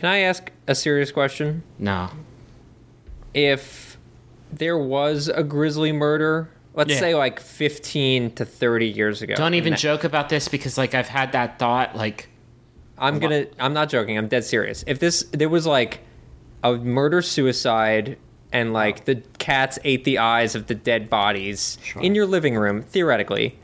Can I ask a serious question? No. If there was a grisly murder, let's Yeah. say like 15 to 30 years ago. Don't even and joke about this because like I've had that thought like I'm gonna. I'm not joking. I'm dead serious. If this, there was like a murder suicide, and like the cats ate the eyes of the dead bodies in your living room, theoretically,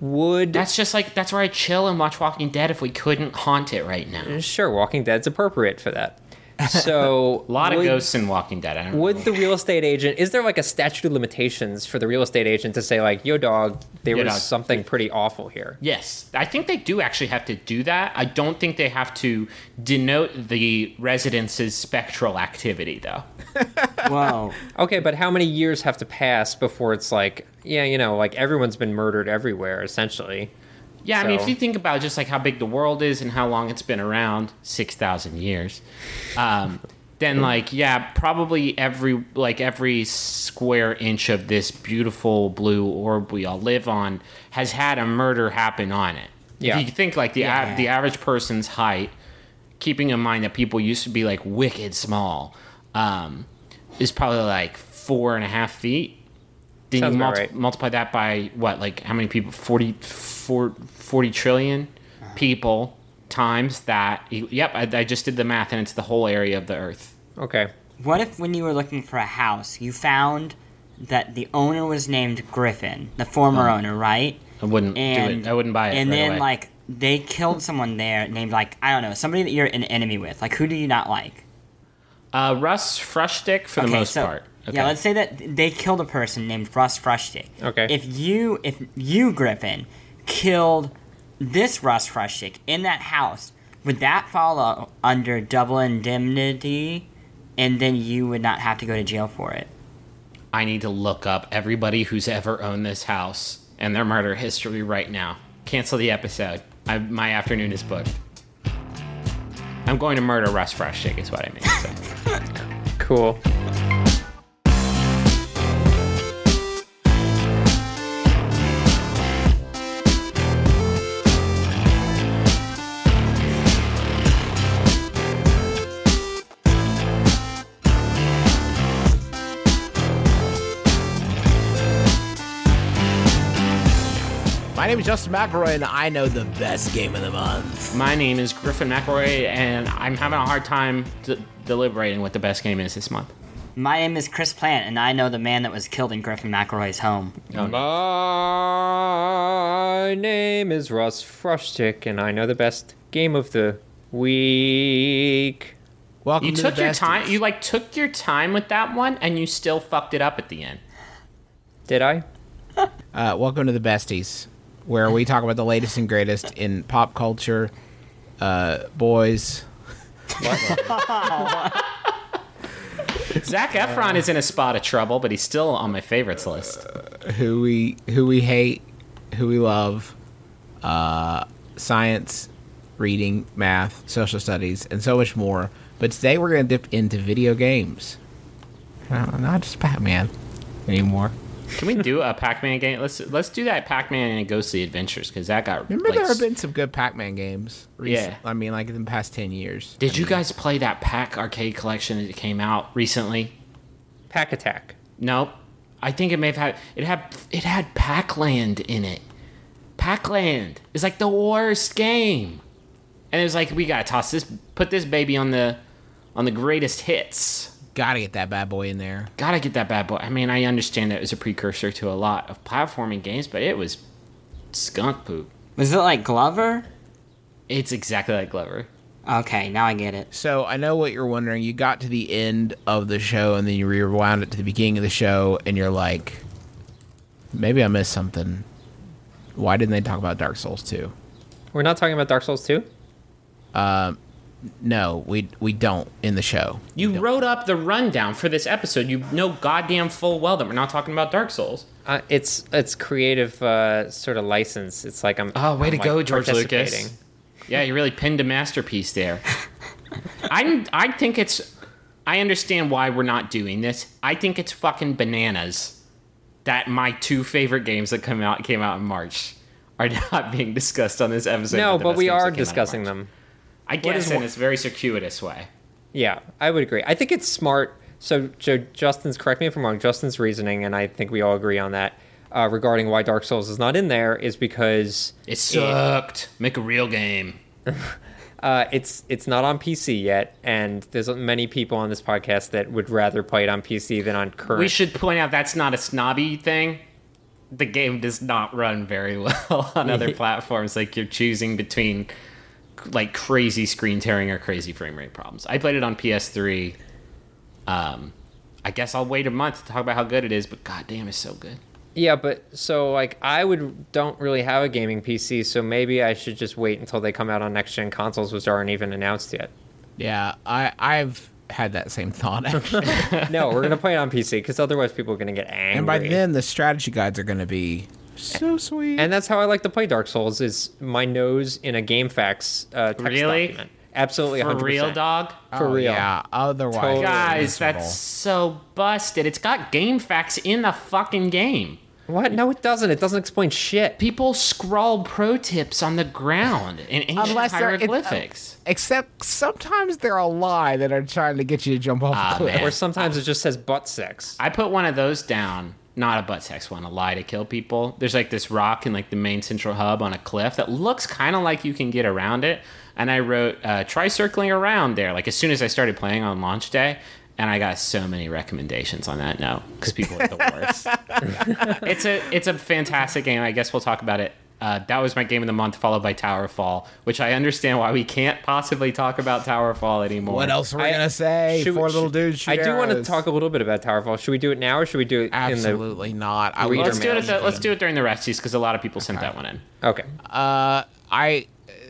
would that's just like that's where I chill and watch Walking Dead if we couldn't haunt it right now. Uh, sure Walking Dead's appropriate for that. So A lot of ghosts in Walking Dead. I don't Would know. the real estate agent? Is there like a statute of limitations for the real estate agent to say like, "Yo, dog, there Yo, was dog. something pretty awful here"? Yes, I think they do actually have to do that. I don't think they have to denote the residence's spectral activity, though. Whoa. Okay, but how many years have to pass before it's like, yeah, you know, like everyone's been murdered everywhere, essentially. Yeah, I mean, if you think about just like how big the world is and how long it's been around, six thousand years, um, then like yeah, probably every like every square inch of this beautiful blue orb we all live on has had a murder happen on it. Yeah. If you think like the Yeah. a- the average person's height, keeping in mind that people used to be like wicked small, um, is probably like four and a half feet. Then Sounds you about multi- right. multiply that by what? Like how many people? 40, 40, 40 trillion people times that. Yep, I, I just did the math, and it's the whole area of the Earth. Okay. What if when you were looking for a house, you found that the owner was named Griffin, the former owner, right? I wouldn't And do it. I wouldn't buy it. And right then away. like they killed someone there named like I don't know somebody that you're an enemy with. Like who do you not like? uh, Russ Frushtick for the most part. Okay. Yeah, let's say that they killed a person named Russ Frushtick. Okay. If you if you Griffin killed this Russ Frushtick in that house, would that fall under double indemnity, and then you would not have to go to jail for it? I need to look up everybody who's ever owned this house and their murder history right now. Cancel the episode. I, my afternoon is booked. I'm going to murder Russ Frushtick, is what I mean to say. Cool. My name is Justin McElroy, and I know the best game of the month. My name is Griffin McElroy, and I'm having a hard time d- deliberating what the best game is this month. My name is Chris Plante, and I know the man that was killed in Griffin McElroy's home. My name is Russ Frushtick, and I know the best game of the week. Welcome You to took the your besties. time. You like took your time with that one, and you still fucked it up at the end. Did I? Uh, welcome to the besties, where we talk about the latest and greatest in pop culture. Uh, boys, Zac Efron is in a spot of trouble, but he's still on my favorites list. who we who we hate, who we love, uh, science, reading, math, social studies, and so much more. But today we're going to dip into video games. Uh, not just Batman anymore. Can we do a Pac-Man game? Let's let's do that Pac-Man and Ghostly Adventures because that got. Remember, like, there have been some good Pac-Man games. Recent, Yeah. I mean, like in the past ten years. Did you guys play that Pac arcade collection that came out recently? Pack Attack. Nope. I think it may have had it had it had Pac-Land in it. Pac-Land is like the worst game, and it was like we gotta toss this, put this baby on the on the greatest hits. Gotta get that bad boy in there. Gotta get that bad boy. I mean, I understand that it was a precursor to a lot of platforming games, but it was skunk poop. Was it like Glover? It's exactly like Glover. Okay, now I get it. So I know what you're wondering. You got to the end of the show and then you rewound it to the beginning of the show, and you're like, maybe I missed something. Why didn't they talk about Dark Souls 2? We're not talking about Dark Souls 2? No, we we don't in the show. You wrote up the rundown for this episode. You know goddamn full well that we're not talking about Dark Souls. Uh, it's it's creative uh, sort of license. It's like I'm. Oh, way I'm, to like, go, George Lucas. Yeah, you really pinned a masterpiece there. I I think it's. I understand why we're not doing this. I think it's fucking bananas that my two favorite games that come out came out in March are not being discussed on this episode. No, with but we are came out discussing March. them. I guess in one- this very circuitous way. Yeah, I would agree. I think it's smart. So, Joe, Justin's correct me if I'm wrong. Justin's reasoning, and I think we all agree on that, uh, regarding why Dark Souls is not in there, is because It sucked. Make a real game. uh, it's it's not on PC yet, and there's many people on this podcast that would rather play it on PC than on current. We should point out that's not a snobby thing. The game does not run very well on other platforms. Like you're choosing between like crazy screen tearing or crazy frame rate problems. I played it on PS3. Um, I guess I'll wait a month to talk about how good it is, but goddamn, it's so good. Yeah, but so like I would don't really have a gaming PC, so maybe I should just wait until they come out on next gen consoles, which aren't even announced yet. Yeah, I I've had that same thought actually. No, we're gonna play it on PC because otherwise people are gonna get angry. and by then the strategy guides are going to be so sweet. and that's how I like to play Dark Souls is my nose in a GameFAQs uh, text Really? document. Absolutely, For 100%. real, dog? For Oh, real. Yeah, otherwise Totally. Guys, miserable. that's so busted. It's got GameFAQs in the fucking game. What? No, it doesn't. It doesn't explain shit. People scrawl pro tips on the ground in ancient Unless they're- it- hieroglyphics. Except sometimes they're a lie that are trying to get you to jump off a cliff. man. Or sometimes it just says butt sex. I put one of those down. Not a butt sex one, a lie to kill people. There's like this rock in like the main central hub on a cliff that looks kind of like you can get around it. And I wrote, uh, try circling around there. Like as soon as I started playing on launch day, and I got so many recommendations on that. No, because people are the worst. it's a it's a fantastic game. I guess we'll talk about it. Uh, that was my game of the month, followed by Towerfall, which I understand why we can't possibly talk about Towerfall anymore. what else are we I- gonna say? Should we- Four little dudes. Shoot I do want to talk a little bit about Towerfall. Should we do it now or should we do it in the? Absolutely not. I Reader Let's do it. The, let's do it during the resties because a lot of people sent that one in. Okay. Uh, I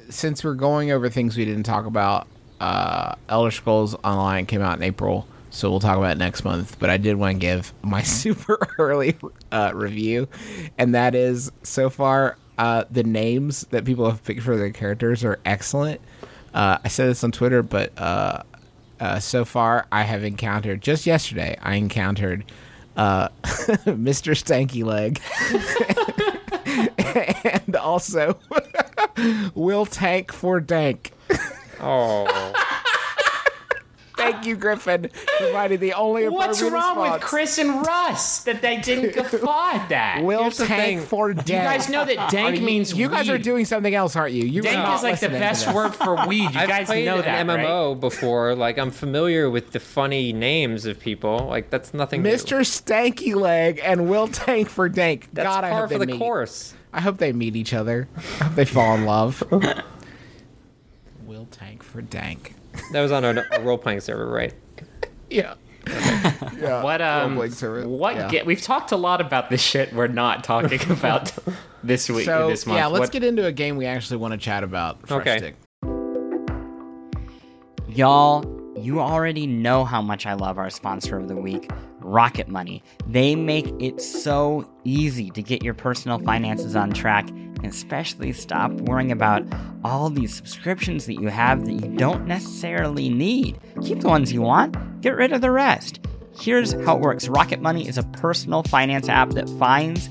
since we're going over things we didn't talk about, uh, Elder Scrolls Online came out in April, so we'll talk about it next month. But I did want to give my super early uh, review, and that is so far uh, the names that people have picked for their characters are excellent. Uh, I said this on Twitter, but uh, uh, so far I have encountered just yesterday. I encountered uh, Mr. Stanky Leg. and also will tank for dank. Oh. Thank you, Griffin, providing the only appropriate What's appropriate wrong with. Chris and Russ that they didn't guffaw that? Will Here's the tank thing. for dank. you guys know that dank means You guys are doing something else, aren't you? You Dank are not is like the listening to best this. word for weed. You I've guys played know an that, MMO right? before. Like I'm familiar with the funny names of people. Like that's nothing. new. Mr. Stanky Leg and Will Tank for Dank. That's God, I par hope for they the meet. course. I hope they meet each other. I hope they fall in love. Will Tank for Dank. That was on a, a role playing server, right? Yeah. yeah. What um? Server. What Yeah. get? We've talked a lot about this shit. We're not talking about this week. So this month. yeah, let's What- get into a game we actually want to chat about. Fresh Okay. Stick. Y'all, you already know how much I love our sponsor of the week, Rocket Money. They make it so easy to get your personal finances on track and especially stop worrying about all these subscriptions that you have that you don't necessarily need. Keep the ones you want, get rid of the rest. Here's how it works Rocket Money is a personal finance app that finds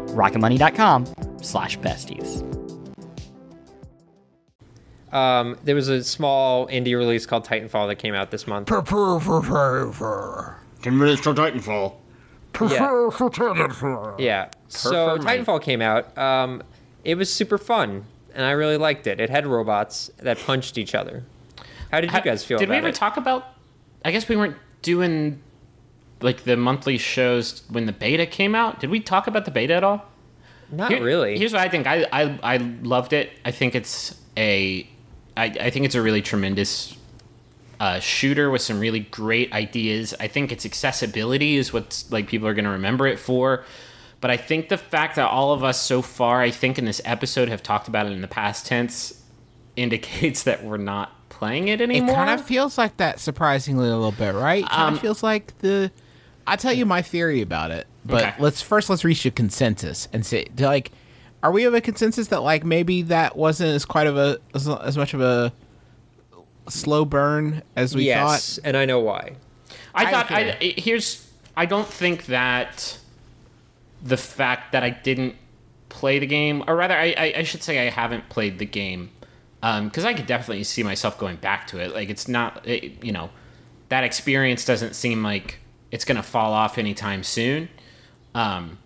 rocketmoney.com slash besties. Um, there was a small indie release called Titanfall that came out this month. Ten minutes till Titanfall. Yeah. Yeah. So Prefer me. Titanfall came out. Um, it was super fun, and I really liked it. It had robots that punched each other. How did you guys feel Did we ever it? talk about? I guess we weren't doing like the monthly shows when the beta came out. Did we talk about the beta at all? Not Here- really. Here's what I think. I, I I loved it. I think it's a I, I think it's a really tremendous uh, shooter with some really great ideas. I think its accessibility is what's like people are going to remember it for. But I think the fact that all of us so far, I think in this episode, have talked about it in the past tense, indicates that we're not playing it anymore. It kind of feels like that surprisingly a little bit, right? It kind Um, of feels like the. I'll tell you my theory about it, but Okay. let's first let's reach a consensus and say like, are we of a consensus that like maybe that wasn't as quite of a as, as much of a slow burn as we thought? yes, and I know why. I I thought I, feel- here's I don't think that the fact that I didn't play the game, or rather, I, I, I should say I haven't played the game, um, because I could definitely see myself going back to it. Like it's not, it, you know, that experience doesn't seem like it's gonna fall off anytime soon. Um,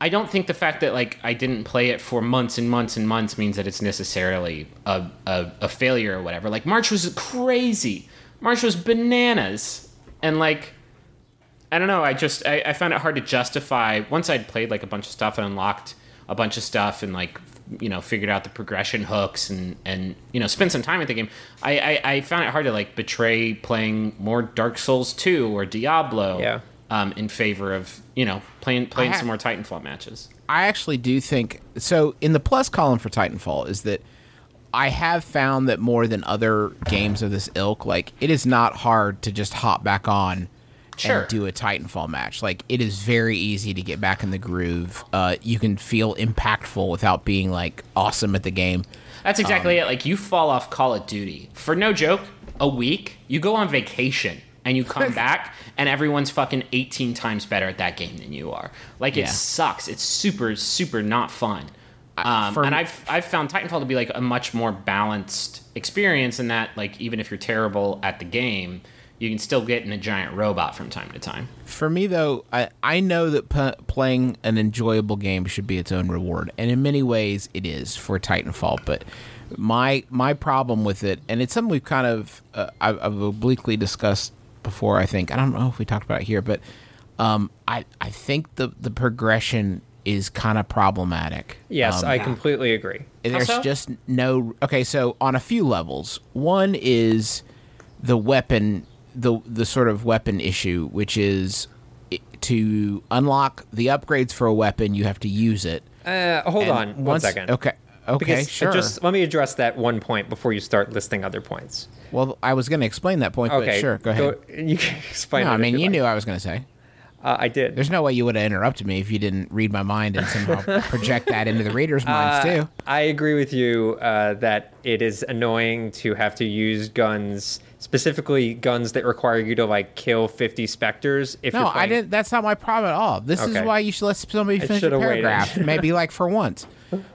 I don't think the fact that like I didn't play it for months and months and months means that it's necessarily a, a, a failure or whatever. Like March was crazy. March was bananas. And like I don't know, I just I, I found it hard to justify once I'd played like a bunch of stuff and unlocked a bunch of stuff and like you know figured out the progression hooks and and you know spent some time with the game I, I i found it hard to like betray playing more dark souls 2 or diablo Yeah. um, in favor of you know playing playing ha- some more Titanfall matches. I actually do think so. In the plus column for Titanfall is that I have found that more than other games of this ilk, like it is not hard to just hop back on Sure. and do a Titanfall match. Like it is very easy to get back in the groove. Uh, you can feel impactful without being like awesome at the game. That's exactly it. Like you fall off Call of Duty for no joke. A week, you go on vacation and you come back, and everyone's fucking eighteen times better at that game than you are. Like it Yeah. sucks. It's super super not fun. Um, for- and I've I've found Titanfall to be like a much more balanced experience in that like even if you're terrible at the game, you can still get in a giant robot from time to time. For me, though, I, I know that p- playing an enjoyable game should be its own reward, and in many ways, it is for Titanfall. But my my problem with it, and it's something we've kind of uh, I've, I've obliquely discussed before. I think I don't know if we talked about it here, but um, I I think the the progression is kind of problematic. Yes, Um, I completely agree. there's so? just no okay so on a few levels one is the weapon the the sort of weapon issue which is to unlock the upgrades for a weapon you have to use it Uh, hold And on one once- second. okay okay Because sure just let me address that one point before you start listing other points. well i was going to explain that point Okay, but sure go ahead you can explain. no, i mean you like. knew i was going to say Uh, I did. there's no way you would have interrupted me if you didn't read my mind and somehow project that into the readers' minds Uh, too I agree with you uh, that it is annoying to have to use guns, specifically guns that require you to like kill 50 specters. If No, you're I didn't. That's not my problem at all. This is why you should let somebody finish a paragraph. maybe like for once,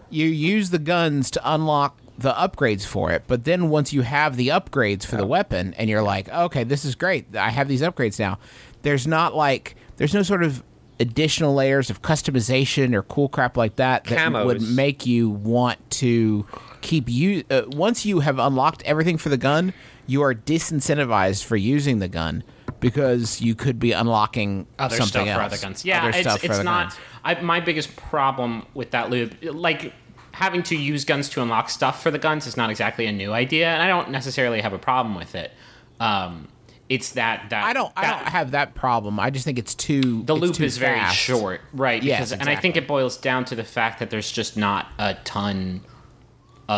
you use the guns to unlock the upgrades for it. But then once you have the upgrades for the weapon, and you're like, okay, this is great. I have these upgrades now. There's not like there's no sort of additional layers of customization or cool crap like that that would make you want to keep you. Uh, once you have unlocked everything for the gun, you are disincentivized for using the gun because you could be unlocking other something stuff else. for other guns. Yeah, Other it's stuff it's not. I, my biggest problem with that loop, like having to use guns to unlock stuff for the guns, is not exactly a new idea, and I don't necessarily have a problem with it. Um, it's that that I don't. I don't have that problem. I just think it's too. the it's loop too is very short, right? Yes, Because, and I think it boils down to the fact that there's just not a ton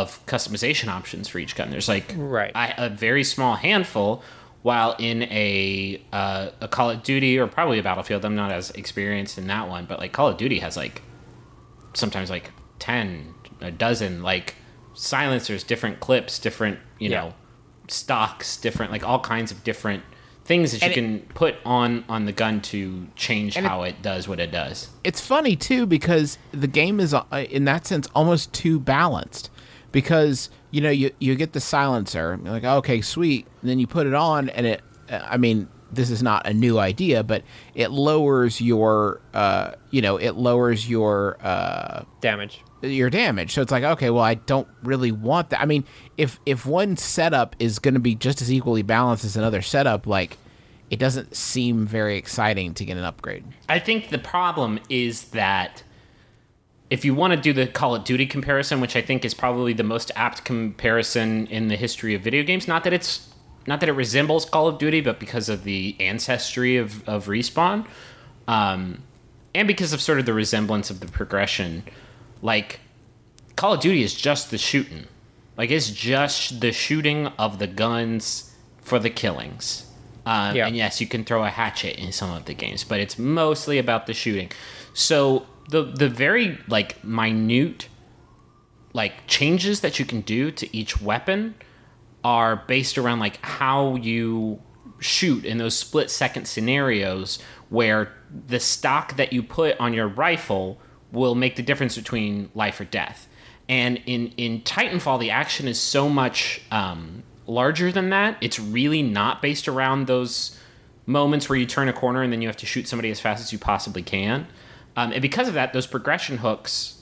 of customization options for each gun. There's like Right. I, a very small handful. While in a uh, a Call of Duty or probably a Battlefield, I'm not as experienced in that one, but like Call of Duty has like sometimes like ten, a dozen like silencers, different clips, different you Yeah. know stocks, different like all kinds of different things that you And it- can put on on the gun to change And it- how it, does what it does. It's funny too because the game is, uh, in that sense, almost too balanced. Because you know you you get the silencer, you're like okay, sweet. And then you put it on, and it. uh, I mean, this is not a new idea, but it lowers your uh, you know it lowers your uh, Damage. your damage. So it's like, okay, well, I don't really want that. I mean, if if one setup is going to be just as equally balanced as another setup, like it doesn't seem very exciting to get an upgrade. I think the problem is that if you want to do the Call of Duty comparison, which I think is probably the most apt comparison in the history of video games, not that it's not that it resembles Call of Duty, but because of the ancestry of, of respawn, um, and because of sort of the resemblance of the progression, like Call of Duty is just the shooting, like it's just the shooting of the guns for the killings. Um, Yeah. And yes, you can throw a hatchet in some of the games, but it's mostly about the shooting. So the the very like minute like changes that you can do to each weapon are based around like how you shoot in those split second scenarios where the stock that you put on your rifle will make the difference between life or death. And in in Titanfall, the action is so much um, larger than that. It's really not based around those moments where you turn a corner and then you have to shoot somebody as fast as you possibly can. Um, and because of that, those progression hooks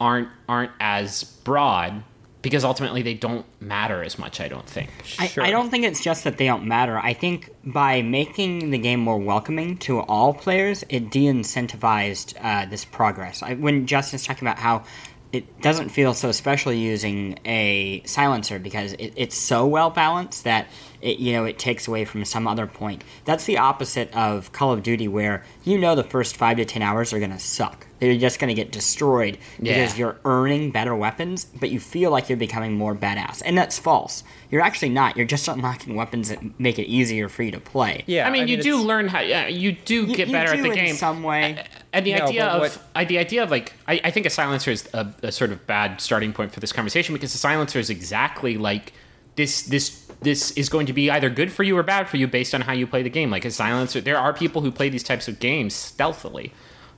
aren't aren't as broad because ultimately they don't matter as much. I don't think. I, I don't think it's just that they don't matter. I think by making the game more welcoming to all players, it de-incentivized uh, this progress. I, when Justin's talking about how it doesn't feel so special using a silencer because it, it's so well balanced that it you know it takes away from some other point. That's the opposite of Call of Duty, where you know the first five to ten hours are gonna suck. They're just gonna get destroyed because Yeah. you're earning better weapons, but you feel like you're becoming more badass, and that's false. You're actually not. You're just unlocking weapons that make it easier for you to play. Yeah. I mean, you do learn how. Yeah, you do You- get you better do at the in game some way. And the No, idea of what- I, the idea of like I, I think a silencer is a, a sort of bad starting point for this conversation because the silencer is exactly like this this this is going to be either good for you or bad for you based on how you play the game. Like a silencer, there are people who play these types of games stealthily,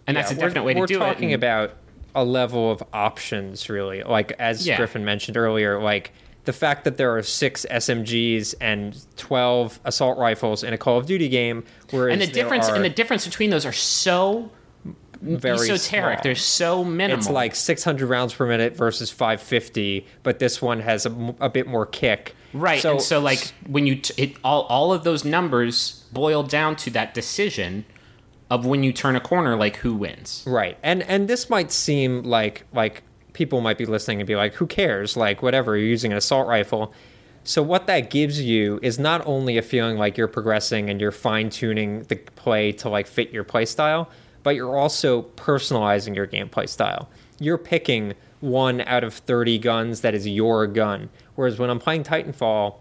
and that's a we're- definite way to we're do it. talking about a level of options, really. Like as Yeah. Griffin mentioned earlier, like the fact that there are six SMGs and twelve assault rifles in a Call of Duty game, whereas and the difference are and the difference between those are so very esoteric. small. They're so minimal. It's like 600 rounds per minute versus 550, but this one has a bit more kick. Right, and so like when you t- it all all of those numbers boil down to that decision of when you turn a corner, like who wins. Right. And and this might seem like like people might be listening and be like, who cares? Like whatever, you're using an assault rifle. So what that gives you is not only a feeling like you're progressing and you're fine tuning the play to like fit your play style, but you're also personalizing your gameplay style. You're picking one out of 30 guns that is your gun. Whereas when I'm playing Titanfall,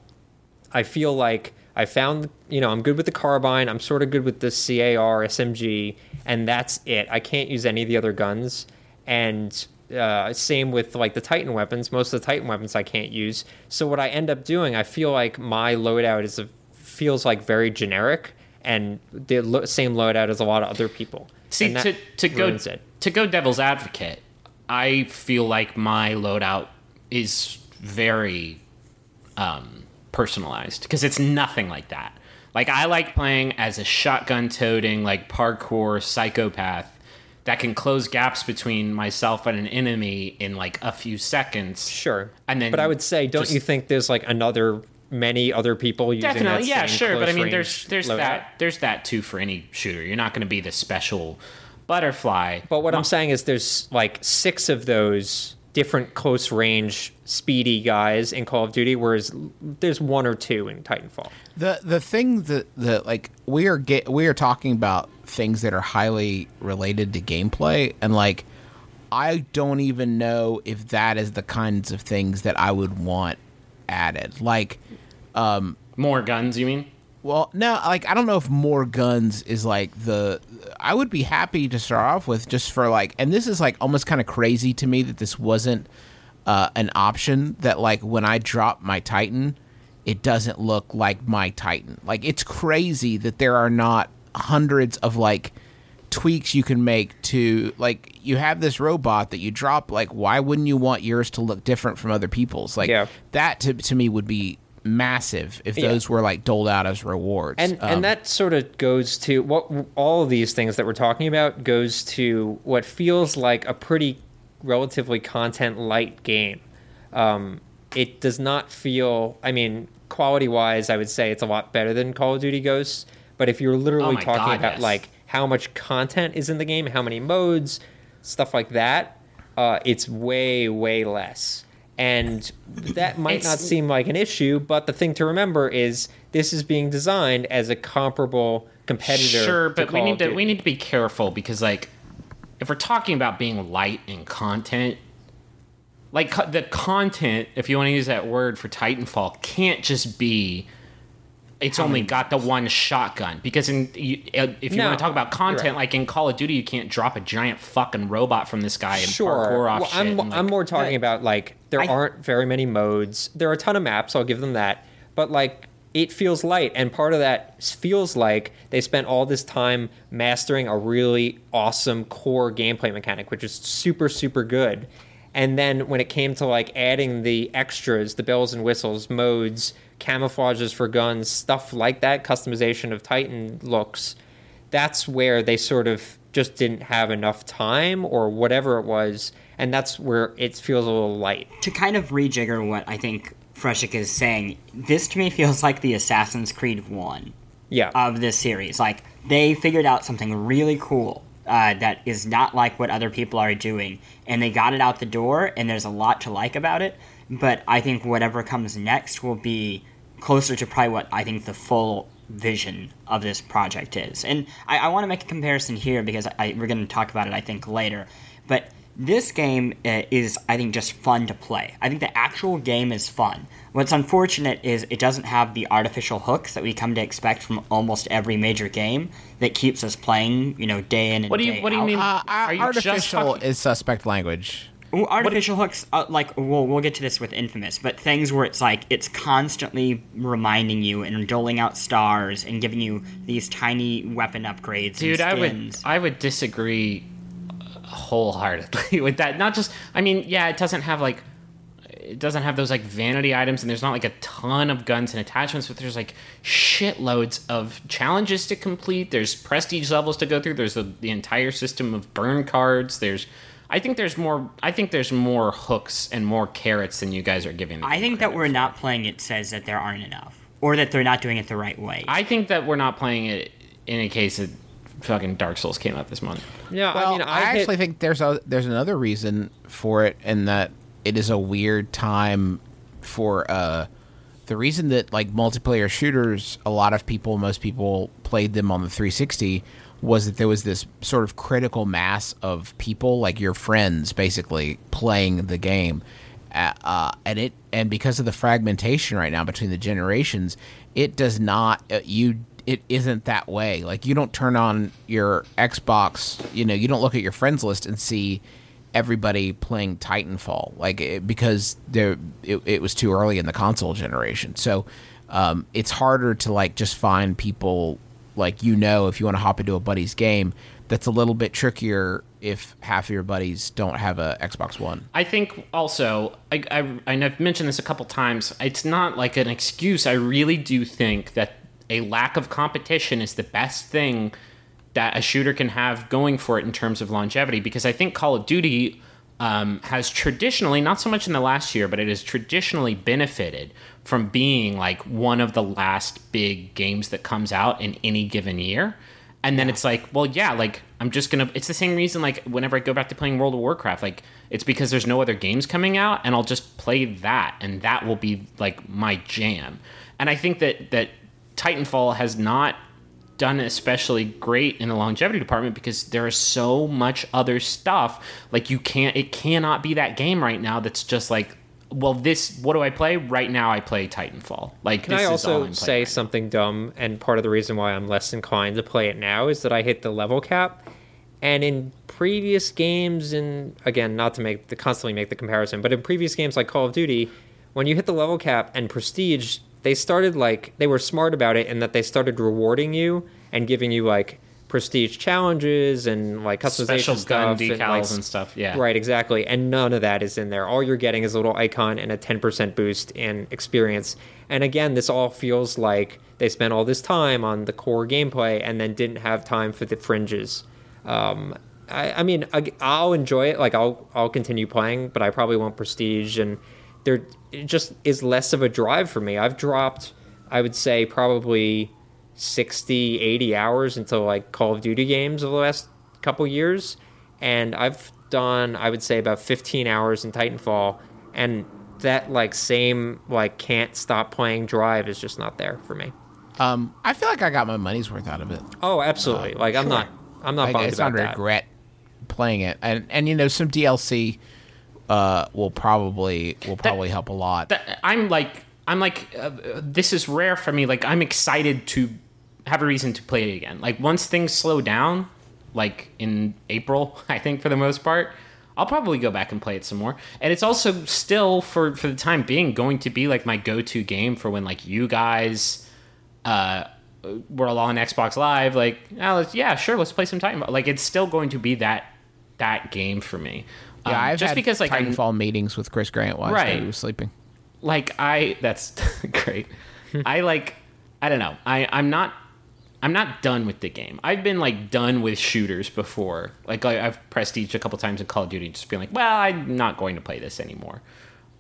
I feel like I found, you know, I'm good with the carbine. I'm sort of good with the CAR, SMG, and that's it. I can't use any of the other guns. And uh, same with like the Titan weapons. Most of the Titan weapons I can't use. So what I end up doing, I feel like my loadout is a, feels like very generic and the lo- same loadout as a lot of other people. See, to to go it. to go devil's advocate, I feel like my loadout is very um, personalized because it's nothing like that. Like I like playing as a shotgun toting, like parkour psychopath that can close gaps between myself and an enemy in like a few seconds. Sure. And then but I would say, don't just- you think there's like another many other people using Definitely, that yeah, same sure. But I mean, there's there's loadout? that there's that too for any shooter. You're not going to be the special butterfly. But what I'm saying is there's like six of those different close range speedy guys in Call of Duty, whereas there's one or two in Titanfall. The the thing that that like we are get we are talking about things that are highly related to gameplay and like I don't even know if that is the kinds of things that I would want added. Like um More guns, you mean? well, no, like I don't know if more guns is like the I would be happy to start off with just for like and this is like almost kind of crazy to me that this wasn't uh, an option that like when I drop my Titan it doesn't look like my Titan. Like it's crazy that there are not hundreds of like tweaks you can make to like you have this robot that you drop like why wouldn't you want yours to look different from other people's like Yeah. that to, to me would be massive if Yeah. those were like doled out as rewards. and Um, and that sort of goes to what all of these things that we're talking about goes to what feels like a pretty relatively content light game um, it does not feel i mean quality wise i would say it's a lot better than call of duty ghosts but if you're literally Oh talking God, about yes. like how much content is in the game how many modes stuff like that uh, it's way way less. And that might It's- not seem like an issue but the thing to remember is this is being designed as a comparable competitor Sure, but we need to we need to be careful because like if we're talking about being light in content, like the content, if you want to use that word for Titanfall, can't just be it's only got the one shotgun. Because in you, uh, if you No, want to talk about content right. like in Call of Duty you can't drop a giant fucking robot from the sky and sure. parkour off well, I'm, like, I'm more talking about like there I- aren't very many modes. There are a ton of maps i'll give them that. But like it feels light. And part of that feels like they spent all this time mastering a really awesome core gameplay mechanic which is super super good. And then when it came to like adding the extras the bells and whistles modes camouflages for guns stuff like that customization of titan looks that's where they sort of just didn't have enough time or whatever it was and that's where it feels a little light to kind of rejigger what I think Frushtick is saying, this to me feels like the Assassin's Creed 1 yeah of this series. Like, they figured out something really cool uh, that is not like what other people are doing, and they got it out the door, and there's a lot to like about it. But I think whatever comes next will be closer to probably what I think the full vision of this project is. And I, I want to make a comparison here because I, we're going to talk about it, I think, later. But this game uh, is, I think, just fun to play. I think the actual game is fun. What's unfortunate is it doesn't have the artificial hooks that we come to expect from almost every major game that keeps us playing, you know, day in and What do you- day what do you out. mean? uh, Are you just artificial talking- is suspect language. Artificial hooks, uh, like we'll we'll get to this with Infamous, but things where it's like it's constantly reminding you and doling out stars and giving you these tiny weapon upgrades. dude and i would i would disagree wholeheartedly with that. Not just i mean yeah it doesn't have like it doesn't have those like vanity items and there's not like a ton of guns and attachments but there's like shitloads of challenges to complete. There's prestige levels to go through. There's the, the entire system of burn cards. There's i think there's more i think there's more hooks and more carrots than you guys are giving the I think that we're for. not playing it says that there aren't enough, or that they're not doing it the right way. i think that we're not playing it in a case that fucking dark souls came out this month yeah Well, i mean I, i, hit- actually think there's a there's another reason for it, and that it is a weird time for uh the reason that like multiplayer shooters, a lot of people, most people played them on the 360 was that there was this sort of critical mass of people, like your friends, basically playing the game, uh, uh, and it and because of the fragmentation right now between the generations, it does not uh, you it isn't that way. Like you don't turn on your Xbox, you know, you don't look at your friends list and see everybody playing Titanfall, like it, because there it, it was too early in the console generation. So um, it's harder to like just find people like you know if you want to hop into a buddy's game. That's a little bit trickier if half of your buddies don't have a Xbox One. I think also, I, I, and I've mentioned this a couple times, it's not like an excuse. I really do think that a lack of competition is the best thing that a shooter can have going for it in terms of longevity because I think Call of Duty um, has traditionally, not so much in the last year, but it has traditionally benefited from being like one of the last big games that comes out in any given year. And then it's like, well, yeah, like I'm just gonna. It's the same reason, like whenever I go back to playing World of Warcraft, like it's because there's no other games coming out, and I'll just play that, and that will be like my jam. And I think that that Titanfall has not done especially great in the longevity department because there is so much other stuff. Like you can't, it cannot be that game right now that's just like, well, this. What do I play right now? I play Titanfall. Like Can this I is all also say right now. something dumb? And part of the reason why I'm less inclined to play it now is that I hit the level cap. And in previous games, and again, not to make the constantly make the comparison, but in previous games like Call of Duty, when you hit the level cap and prestige, they started like they were smart about it in that they started rewarding you and giving you like prestige challenges and like customization Special gun stuff and, like, and stuff. Yeah. Right, exactly. And none of that is in there. All you're getting is a little icon and a 10% boost in experience. And again, this all feels like they spent all this time on the core gameplay and then didn't have time for the fringes. Um, I, I mean, I, I'll enjoy it. Like I'll I'll continue playing, but I probably won't prestige. And there it just is less of a drive for me. I've dropped, I would say, probably 60, 80 hours into like Call of Duty games over the last couple years, and I've done I would say about 15 hours in Titanfall, and that like same like can't stop playing drive is just not there for me. Um, I feel like I got my money's worth out of it. Oh, absolutely. like I'm not I'm not Like, bummed it's about not that. regret playing it, and and you know some DLC uh will probably will probably help a lot. That- I'm like I'm like uh, this is rare for me. Like I'm excited to have a reason to play it again. Like once things slow down, like in April, I think for the most part, I'll probably go back and play it some more. And it's also still for for the time being going to be like my go-to game for when like you guys uh we're all on Xbox Live. Like, oh, let's, yeah, sure, let's play some Titanfall. Like, it's still going to be that that game for me. yeah, Um, I've just had because like I'm- Titanfall meetings with Chris Grant while Right. he was sleeping. like I that's great. I like I don't know. I I'm not I'm not done with the game. I've been like done with shooters before. Like I, I've prestige a couple times in Call of Duty, just being like, well, I'm not going to play this anymore.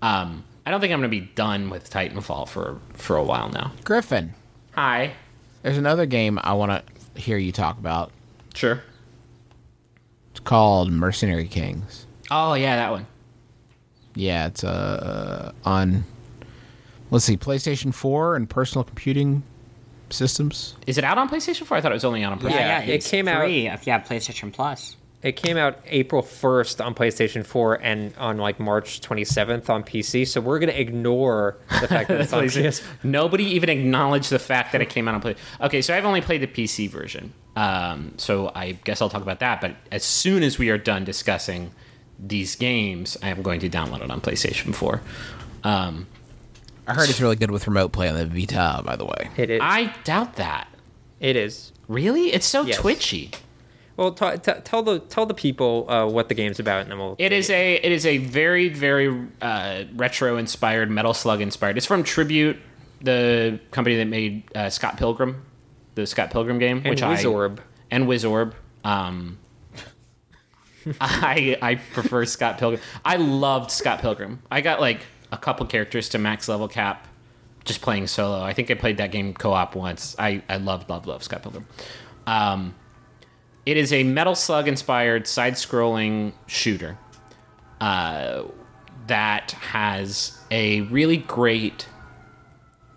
Um, I don't think I'm going to be done with Titanfall for for a while now. Griffin, Hi. there's another game I want to hear you talk about. Sure. It's called Mercenary Kings. Oh yeah, that one. Yeah, it's uh on let's see, PlayStation 4 and personal computing systems. Is it out on PlayStation 4? I thought it was only out on PlayStation. Yeah, Yeah, yeah, it it's came out- free if you have PlayStation Plus. It came out April 1st on PlayStation 4 and on like March 27th on PC. So we're going to ignore the fact that it's on PS. Nobody even acknowledged the fact that it came out on play. Okay, so I've only played the PC version, um, so I guess I'll talk about that. But as soon as we are done discussing these games, I am going to download it on PlayStation Four. Um, I heard it's really good with remote play on the Vita, by the way. It is. I doubt that. it is. Really, it's so Yes. twitchy. Well, t- t- tell the tell the people uh, what the game's about, and then we'll. It is a it is a very very uh, retro inspired Metal Slug inspired. It's from Tribute, the company that made uh, Scott Pilgrim, the Scott Pilgrim game, and which Wizorb. I and Wizorb. Um, I I prefer Scott Pilgrim. I loved Scott Pilgrim. I got like a couple characters to max level cap just playing solo. I think I played that game co op once. I I loved love love Scott Pilgrim. Um, it is a Metal Slug inspired side scrolling shooter uh, that has a really great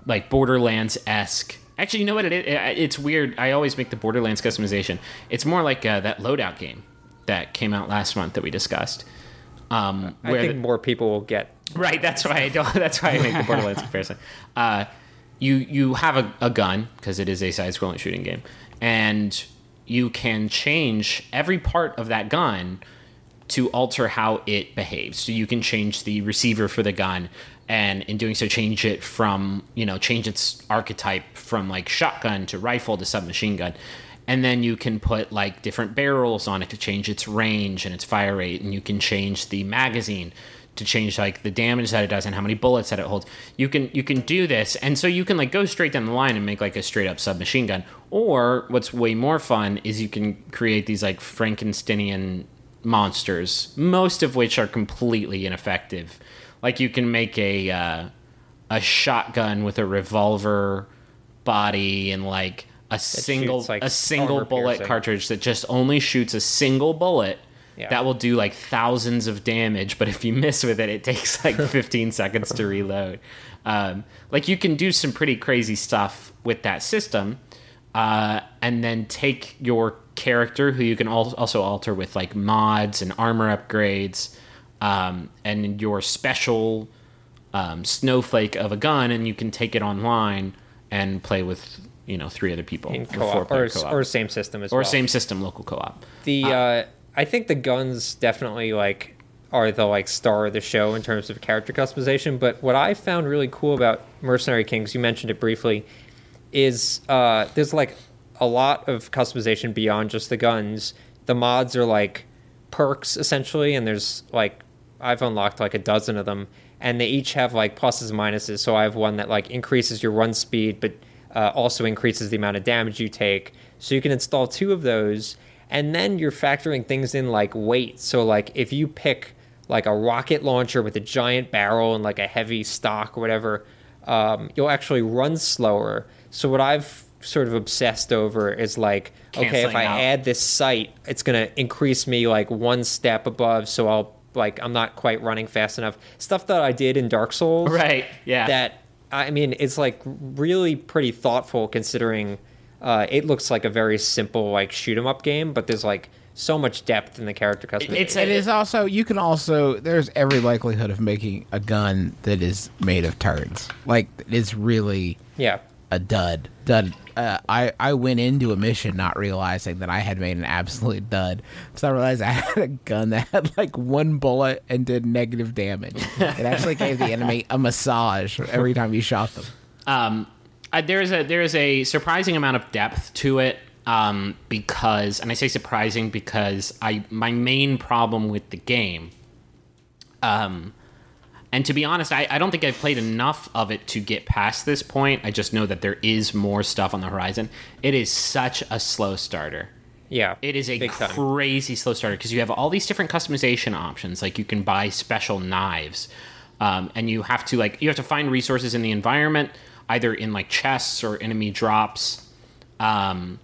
like Borderlands esque. Actually, you know what it is? It's weird. I always make the Borderlands customization. It's more like uh, that loadout game that came out last month that we discussed. Um, I think more people will get. Right. That's why I don't. That's why I make the Borderlands comparison. Uh, you you have a, a gun because it is a side-scrolling shooting game, and you can change every part of that gun to alter how it behaves. So you can change the receiver for the gun, and in doing so, change it from you know change its archetype from like shotgun to rifle to submachine gun. And then you can put like different barrels on it to change its range and its fire rate, and you can change the magazine to change like the damage that it does and how many bullets that it holds. You can you can do this, and so you can like go straight down the line and make like a straight up submachine gun. Or what's way more fun is you can create these like Frankensteinian monsters, most of which are completely ineffective. Like you can make a uh, a shotgun with a revolver body and like a single shoots, like, a single bullet piercing. cartridge that just only shoots a single bullet Yeah. that will do like thousands of damage but if you miss with it it takes like 15 seconds to reload um, like you can do some pretty crazy stuff with that system uh, and then take your character who you can al- also alter with like mods and armor upgrades um, and your special um, snowflake of a gun and you can take it online and play with you know three other people in co-op or, co-op. or same system as or well. same system local co-op The uh, I think the guns definitely like are the like star of the show in terms of character customization. But what I found really cool about Mercenary Kings, you mentioned it briefly, is uh, there's like a lot of customization beyond just the guns. The mods are like perks essentially, and there's like I've unlocked like a dozen of them, and they each have like pluses and minuses. So I have one that like increases your run speed, but uh, also increases the amount of damage you take. So you can install two of those, and then you're factoring things in like weight. So like if you pick like a rocket launcher with a giant barrel and like a heavy stock or whatever, um, you'll actually run slower. So what I've sort of obsessed over is like, okay, if I out. add this sight, it's gonna increase me like one step above, so I'll like I'm not quite running fast enough. Stuff that I did in Dark Souls, Right. Yeah. That I mean, it's like really pretty thoughtful considering uh, it looks like a very simple like shoot 'em up game, but there's like so much depth in the character customization. It's It a, is also you can also there's every likelihood of making a gun that is made of turds. Like it's really yeah. A dud. Dud. Uh, I I went into a mission not realizing that I had made an absolute dud. So I realized I had a gun that had like one bullet and did negative damage. It actually gave the enemy a massage every time you shot them. um, uh, there is a there is a surprising amount of depth to it um, because, and I say surprising because I my main problem with the game, um, and to be honest, I, I don't think I've played enough of it to get past this point. I just know that there is more stuff on the horizon. It is such a slow starter. Yeah. It is a Big time. crazy slow starter because you have all these different customization options. Like you can buy special knives, um, and you have to like you have to find resources in the environment, either in like chests or enemy drops, um,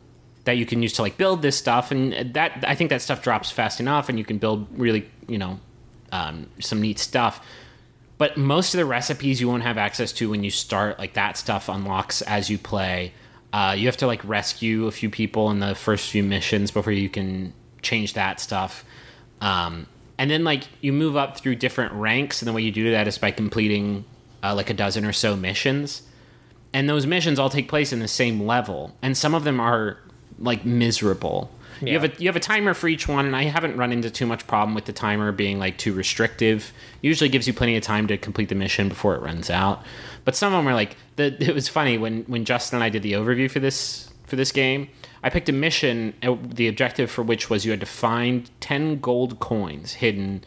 that you can use to like build this stuff. And that I think that stuff drops fast enough, and you can build really you know um, some neat stuff. But most of the recipes you won't have access to when you start. Like that stuff unlocks as you play. Uh, you have to like rescue a few people in the first few missions before you can change that stuff. Um, and then like you move up through different ranks, and the way you do that is by completing uh, like a dozen or so missions. And those missions all take place in the same level, and some of them are like miserable. You have a you have a timer for each one, and I haven't run into too much problem with the timer being like too restrictive. Usually gives you plenty of time to complete the mission before it runs out. But some of them are like the, it was funny when when Justin and I did the overview for this for this game. I picked a mission, uh, the objective for which was you had to find ten gold coins hidden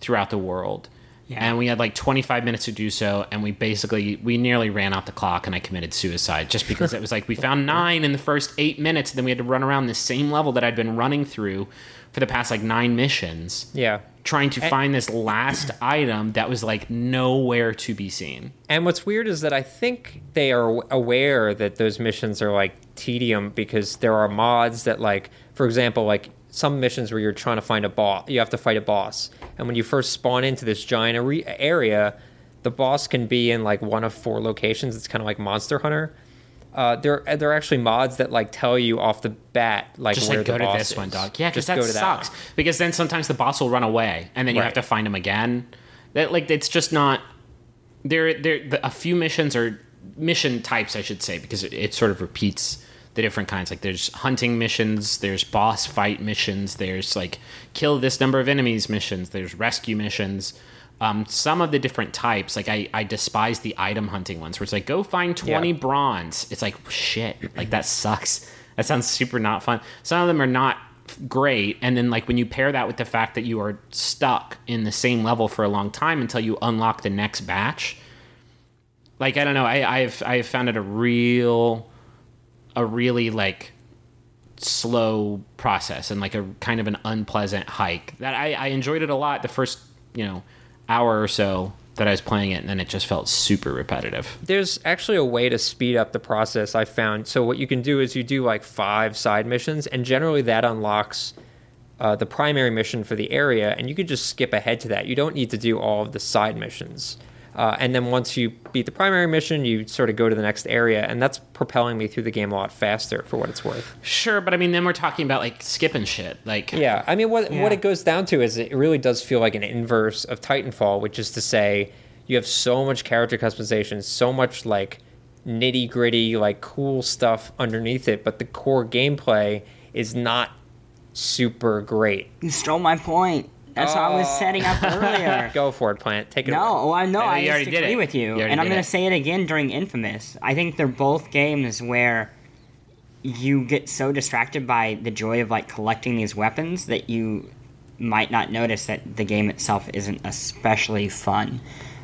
throughout the world. Yeah. And we had like 25 minutes to do so, and we basically we nearly ran out the clock, and I committed suicide just because it was like we found nine in the first eight minutes, and then we had to run around the same level that I'd been running through for the past like nine missions, Yeah. trying to find this last item that was like nowhere to be seen. And what's weird is that I think they are aware that those missions are like tedium because there are mods that like, for example, like some missions where you're trying to find a boss, you have to fight a boss, and when you first spawn into this giant are- area, the boss can be in like one of four locations. It's kind of like Monster Hunter. Uh, there, there are actually mods that like tell you off the bat like Just where like go to this is. one, dog. Yeah, because that go to sucks. one. Because then sometimes the boss will run away, and then you have to find him again. That like it's just not. There, there. The, a few missions or mission types, I should say, because it, it sort of repeats the different kinds. Like there's hunting missions, there's boss fight missions, there's like kill this number of enemies missions, there's rescue missions. Um, some of the different types, like I, I despise the item hunting ones, where it's like go find twenty Yeah. bronze. It's like shit, like that sucks. That sounds super not fun. Some of them are not great, and then like when you pair that with the fact that you are stuck in the same level for a long time until you unlock the next batch, like I don't know, I I've I've found it a real, a really like slow process and like a kind of an unpleasant hike that I, I enjoyed it a lot the first you know hour or so that I was playing it and then it just felt super repetitive. there's actually a way to speed up the process I found. So what you can do is you do like five side missions, and generally that unlocks uh, the primary mission for the area, and you can just skip ahead to that. You don't need to do all of the side missions. Uh, and then once you beat the primary mission, you sort of go to the next area, and that's propelling me through the game a lot faster for what it's worth. Sure, but I mean then we're talking about like skipping shit. Like Yeah, I mean, what Yeah. what it goes down to is it really does feel like an inverse of Titanfall, which is to say, you have so much character customization, so much like nitty gritty, like cool stuff underneath it, but the core gameplay is not super great. You stole my point. That's what I was Oh. setting up earlier. Go for it, Plante. Take it. No, oh, I know. No, I you just did agree it. with you, You and I'm going to say it again during Infamous. I think they're both games where you get so distracted by the joy of like collecting these weapons that you might not notice that the game itself isn't especially fun.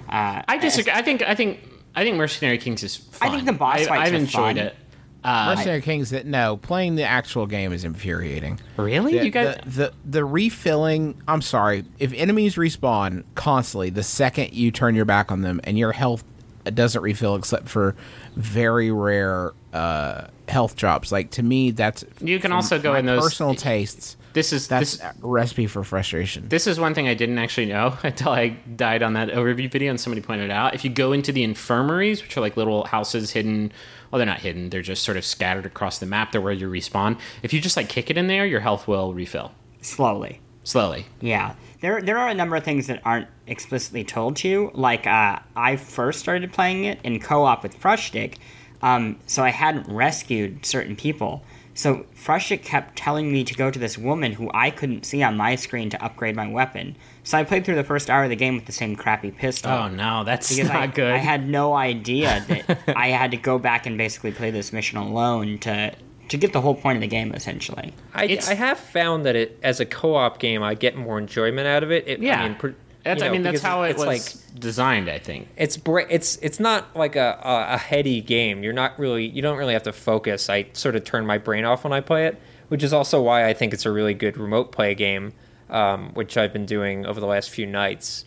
Uh, I disagree. I think I think I think Mercenary Kings is fun. I think the boss I, fights I've enjoyed fun. it. Uh, Mercenary Kings that no, playing the actual game is infuriating. really? The, you guys? the, the the refilling. I'm sorry. If enemies respawn constantly, the second you turn your back on them, and your health doesn't refill except for very rare uh, health drops. Like to me, that's You can also go in those- personal tastes. This is That's this. a recipe for frustration. This is one thing I didn't actually know until I died on that overview video and somebody pointed it out. If you go into the infirmaries, which are like little houses hidden, well, they're not hidden, they're just sort of scattered across the map. They're where you respawn. If you just like kick it in there, your health will refill slowly. slowly. Yeah, there there are a number of things that aren't explicitly told to you. Like uh, I first started playing it in co-op with Frushtick, um, so I hadn't rescued certain people. So Frushtick kept telling me to go to this woman who I couldn't see on my screen to upgrade my weapon. So I played through the first hour of the game with the same crappy pistol. Oh no, that's because not I, good. I had no idea that I had to go back and basically play this mission alone to to get the whole point of the game essentially. I, I have found that it as a co-op game, I get more enjoyment out of it. it yeah, I mean, pr- that's. you I mean, that's how it it's was like designed. I think. it's bra- it's it's not like a, a a heady game. You're not really you don't really have to focus. I sort of turn my brain off when I play it, which is also why I think it's a really good remote play game, um, which I've been doing over the last few nights.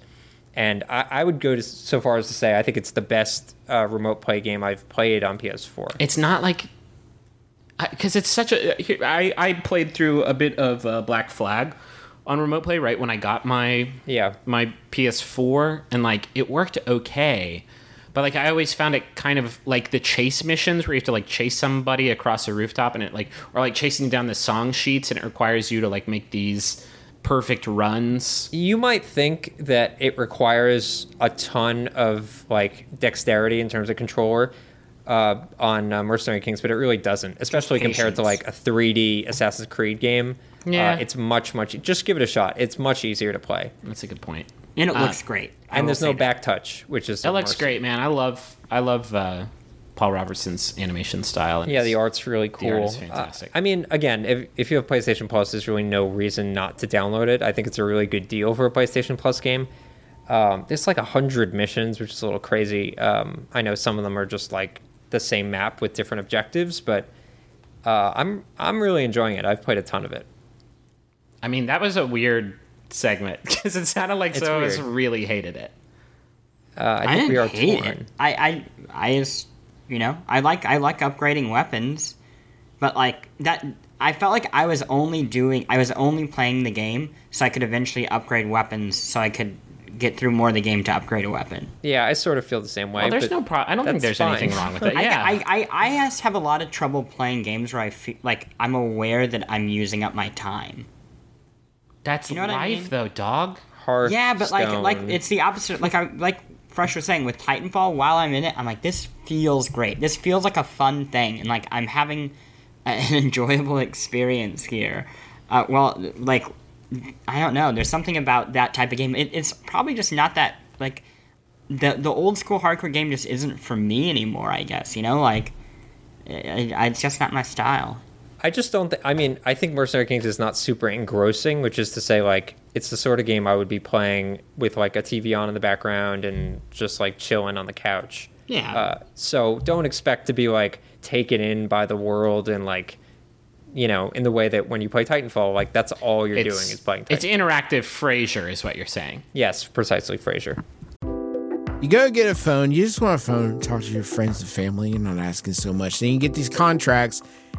And I, I would go to so far as to say I think it's the best uh, remote play game I've played on PS4. it's not like because it's such a I, I played through a bit of uh, black flag on remote play right when i got my Yeah. my ps4 and like it worked okay but like i always found it kind of like the chase missions where you have to like chase somebody across a rooftop and it like or like chasing down the song sheets and it requires you to like make these perfect runs You might think that it requires a ton of like dexterity in terms of controller uh, on uh, Mercenary Kings, but it really doesn't. Especially compared to like a 3D Assassin's Creed game. Yeah. uh, it's much much. Just give it a shot. It's much easier to play, that's a good point. point And it Uh, looks great. I and there's say no that. back touch, which is it looks immersive. great man i love i love uh paul robertson's animation style and Yeah, the art's really cool. art is Uh, fantastic. I mean, again, if, if you have PlayStation Plus, there's really no reason not to download it. I think it's a really good deal for a PlayStation Plus game. Um, there's like a hundred missions, which is a little crazy. Um, I know some of them are just like the same map with different objectives, but uh, I'm I'm really enjoying it. I've played a ton of it. I mean, that was a weird segment because it sounded like It's someone weird. really hated it. Uh, I I think didn't we are hate torn. it. I, I, I just, you know, I like, I like upgrading weapons, but like that, I felt like I was only doing, I was only playing the game so I could eventually upgrade weapons, so I could get through more of the game to upgrade a weapon. Yeah, I sort of feel the same way. Well, there's but no problem. I don't think that's there's anything wrong with it. I, Yeah, I, I, I just have a lot of trouble playing games where I feel like I'm aware that I'm using up my time. That's you know what I life, mean? though, dog. Hearthstone. Yeah, but like, like it's the opposite. Like I like Frush was saying with Titanfall. While I'm in it, I'm like, this feels great. This feels like a fun thing, and like I'm having an enjoyable experience here. Uh, well, like I don't know. There's something about that type of game. It, it's probably just not that like the the old school hardcore game just isn't for me anymore. I guess you know, like I, I, it's just not my style. I just don't think. I mean, I think Mercenary Kings is not super engrossing, which is to say, like, it's the sort of game I would be playing with like a TV on in the background and just like chilling on the couch. Yeah. Uh, so don't expect to be like taken in by the world and like, you know, in the way that when you play Titanfall, like that's all you're doing is playing. Titanfall. it's interactive Frasier, is what you're saying. yes, precisely, Fraser. You go get a phone. You just want a phone, talk to your friends and family. You're not asking so much. Then you get these contracts,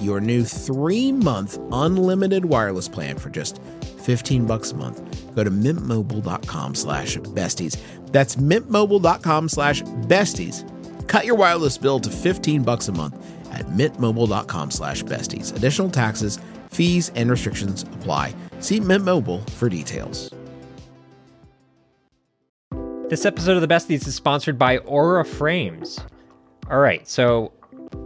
your new three month unlimited wireless plan for just 15 bucks a month, go to mintmobile.com slash besties. That's mintmobile.com slash besties. Cut your wireless bill to 15 bucks a month at mintmobile.com slash besties. Additional taxes, fees, and restrictions apply. See Mint Mobile for details. This episode of The Besties is sponsored by Aura Frames. All right, so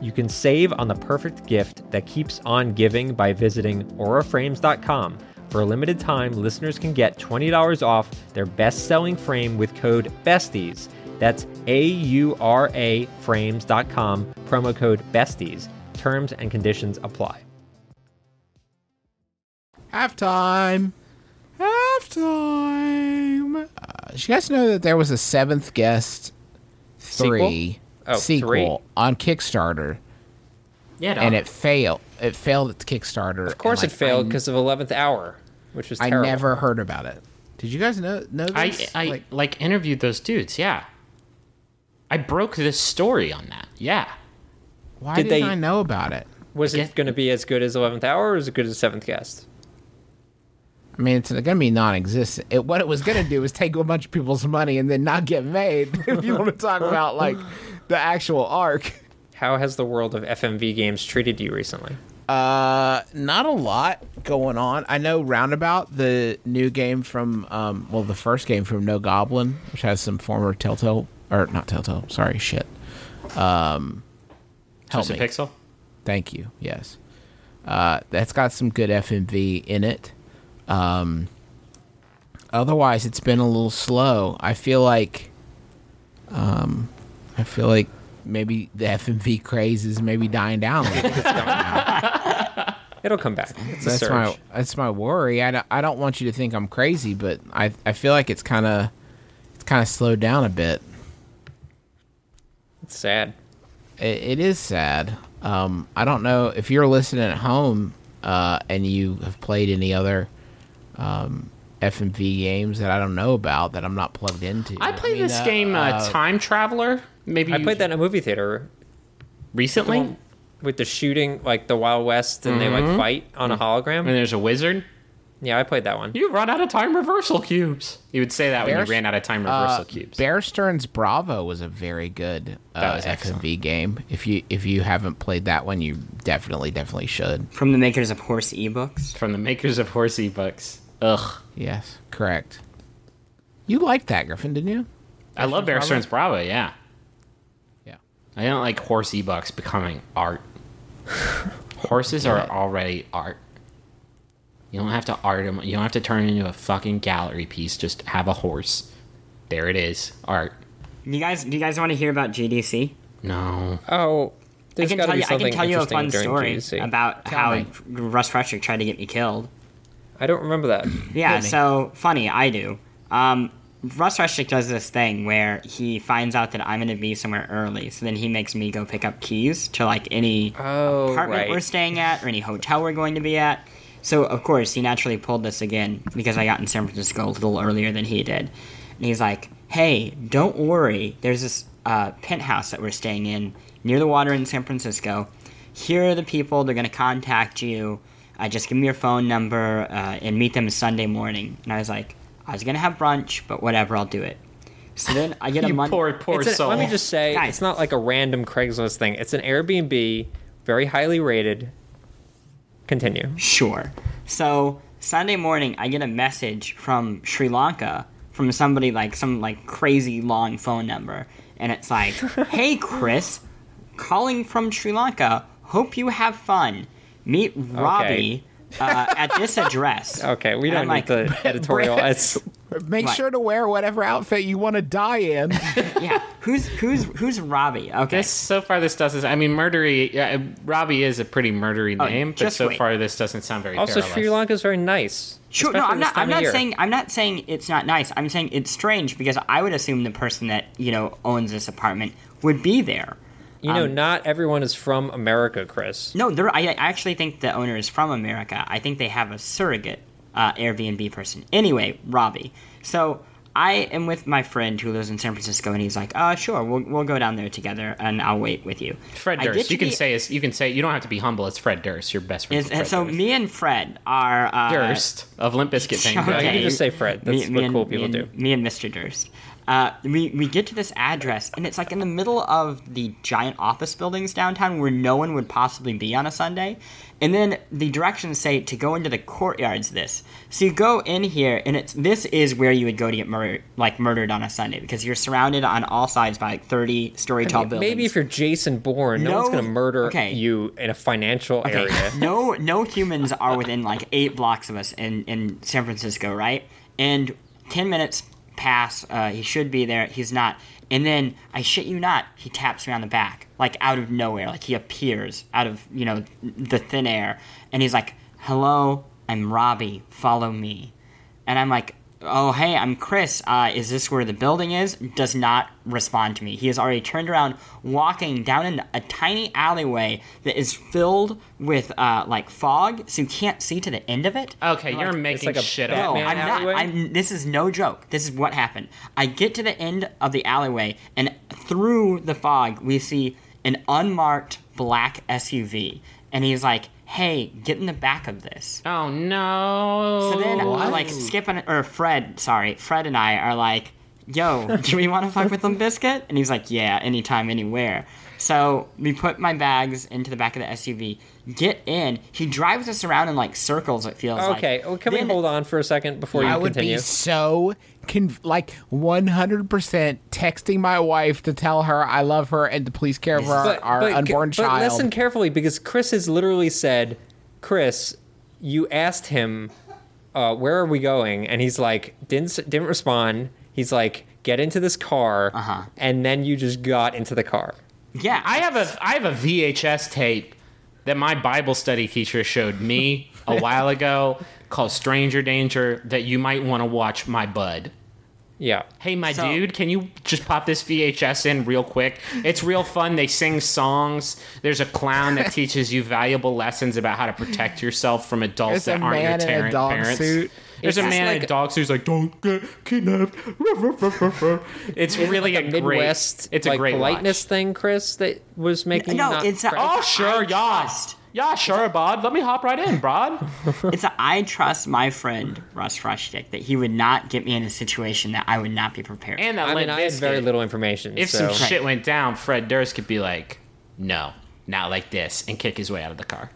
you can save on the perfect gift that keeps on giving by visiting auraframes.com. For a limited time, listeners can get $20 off their best selling frame with code BESTIES. That's A U R A frames.com, promo code BESTIES. Terms and conditions apply. Halftime. Halftime. Uh, did you guys know that there was a seventh guest three Oh, sequel three? on Kickstarter, Yeah, dog. and it failed. It failed at the Kickstarter. Of course, it failed because of 11th Hour, which was I terrible. never heard about it. Did you guys know know I this? I Like, like, interviewed those dudes. Yeah, I broke this story on that. Yeah, why did didn't they- I know about it? Was Yeah. it going to be as good as 11th Hour or as good as Seventh Guest? I mean, it's going to be non-existent. It, what it was going to do was take a bunch of people's money and then not get made. if you want to talk about like the actual arc, How has the world of FMV games treated you recently? uh, not a lot going on. I know Roundabout, the new game from, um, well, the first game from No Goblin, which has some former Telltale or not Telltale. Sorry, shit. Um, help Twisted me. Pixel. Thank you. Yes. Uh, that's got some good FMV in it. Um, otherwise, it's been a little slow. I feel like, um, I feel like maybe the FMV craze is maybe dying down a It'll come back. It's a that's surge. my that's my worry. I don't, I don't want you to think I'm crazy, but I I feel like it's kind of it's kind of slowed down a bit. It's sad. It, it is sad. Um, I don't know if you're listening at home uh, and you have played any other um, FMV games that I don't know about that I'm not plugged into. I played mean, this uh, game, uh, uh, Time Traveler. Maybe I played that in a movie theater recently. with the shooting, like the Wild West, and they like fight on a hologram. And there's a wizard. Yeah, I played that one. You run out of time reversal cubes. You would say that when you ran out of time reversal uh, cubes. Bear Stearns Bravo was a very good uh, That. FMV game. If you if you haven't played that one, you definitely definitely should. From the makers of Horse ebooks. from the makers of Horse ebooks. Ugh. Yes, correct. You liked that, Griffin, didn't you? I love Bear Stearns Bravo, yeah. Yeah. I don't like horse e-bucks becoming art. Horses are already art. You don't have to art them. You don't have to turn it into a fucking gallery piece. Just have a horse. There it is. Art. You guys, do you guys want to hear about GDC? No. Oh, I can tell you. I can tell you a fun story GDC. about Tell how me. Russ Frushtick tried to get me killed. I don't remember that. Yeah, so funny, I do. Um, Russ Frushtick does this thing where he finds out that I'm going to be somewhere early, so then he makes me go pick up keys to like any Oh, apartment right. we're staying at or any hotel we're going to be at. So of course he naturally pulled this again because I got in San Francisco a little earlier than he did, and he's like, hey, don't worry. There's this uh, penthouse that we're staying in near the water in San Francisco. Here are the people. They're going to contact you. Uh, just give me your phone number uh, and meet them Sunday morning. And I was like, I was going to have brunch, but whatever, I'll do it. So then I get a Monday. poor, poor soul. let me just say, Guys. it's not like a random Craigslist thing. It's an Airbnb, very highly rated. Continue. Sure. So Sunday morning, I get a message from Sri Lanka from somebody like some like crazy long phone number, and it's like, "Hey Chris, calling from Sri Lanka. Hope you have fun. Meet Robbie uh, at this address." Okay, we don't I'm need like, the editorial. Make Right. sure to wear whatever outfit you want to die in. yeah, who's who's who's Robbie? Okay, This so far this doesn't. I mean, murdery. Yeah, Robbie is a pretty murdery name, but Oh, just so wait. far this doesn't sound very. also perilous. Sri Lanka is very nice. Sure, no, I'm not. I'm not saying. I'm not saying it's not nice. I'm saying it's strange because I would assume the person that you know owns this apartment would be there. You know, um, not everyone is from America, Chris. No, there. I, I actually think the owner is from America. I think they have a surrogate uh, Airbnb person. Anyway, Robbie. So I am with my friend who lives in San Francisco, and he's like, "Uh, sure, we'll we'll go down there together, and I'll wait with you." Fred I get Durst. You can be- say you can say you don't have to be humble. It's Fred Durst, your best friend. Is, and so me and Fred are uh, Durst of Limp Bizkit fame. Okay. No, you can just say Fred. That's what and- cool people me do. Me and Mr. Durst. Uh, we, we get to this address, and it's like in the middle of the giant office buildings downtown where no one would possibly be on a Sunday. And then the directions say to go into the courtyards. This so you go in here, and it's this is where you would go to get murdered, like murdered on a Sunday, because you're surrounded on all sides by like thirty story tall buildings. Maybe if you're Jason Bourne, no, one's going to murder okay. you in a financial Okay, area. no, no humans are within like eight blocks of us in in San Francisco, right? And ten minutes pass. Uh, he should be there. He's not. And then I shit you not, he taps me on the back, like out of nowhere, like he appears out of you know the thin air, and he's like, "Hello, I'm Robbie. Follow me." And I'm like, "Oh, hey, I'm Chris. Uh, is this where the building is?" Does not respond to me. He has already turned around, walking down in a tiny alleyway that is filled with uh, like fog, so you can't see to the end of it. Okay, you're making like a shit Batman up. No, I'm alleyway? not. I'm, this is no joke. This is what happened. I get to the end of the alleyway, and through the fog, we see an unmarked black SUV. And he's like, "Hey, get in the back of this." Oh no! So then, like, Skip and or Fred, sorry, Fred and I are like, "Yo, do we want to fuck with them, Biscuit?" And he's like, "Yeah, anytime, anywhere." So we put my bags into the back of the SUV, get in. He drives us around in like circles. It feels like. Okay, well, can Then- we hold on for a second before I you would be so con- like 100% texting my wife to tell her I love her and to please care for our, our unborn but child. listen carefully because Chris has literally said, Chris, you asked him, uh, where are we going? And he's like, didn't didn't respond. He's like, get into this car, Uh-huh. and then you just got into the car. Yeah, I have a I have a VHS tape that my Bible study teacher showed me a while ago called Stranger Danger that you might want to watch, my bud. Yeah. Hey, my So- dude, can you just pop this VHS in real quick? It's real fun. They sing songs. There's a clown that teaches you valuable lessons about how to protect yourself from adults There's a that aren't your man in a dog parents. suit. There's a It's man in like- a dog suit who's like, "Don't get kidnapped." it's really like a, a Midwest, great. It's like a great politeness watch. thing, Chris, that was making No, you not it's a- Oh sure, I yeah, yeah, sure, bud. Let me hop right in, bud. it's a I trust my friend Russ Frushtick that he would not get me in a situation that I would not be prepared. And that I mean, I had very little information. If so. some shit went down, Fred Durst could be like, "No, not like this," and kick his way out of the car.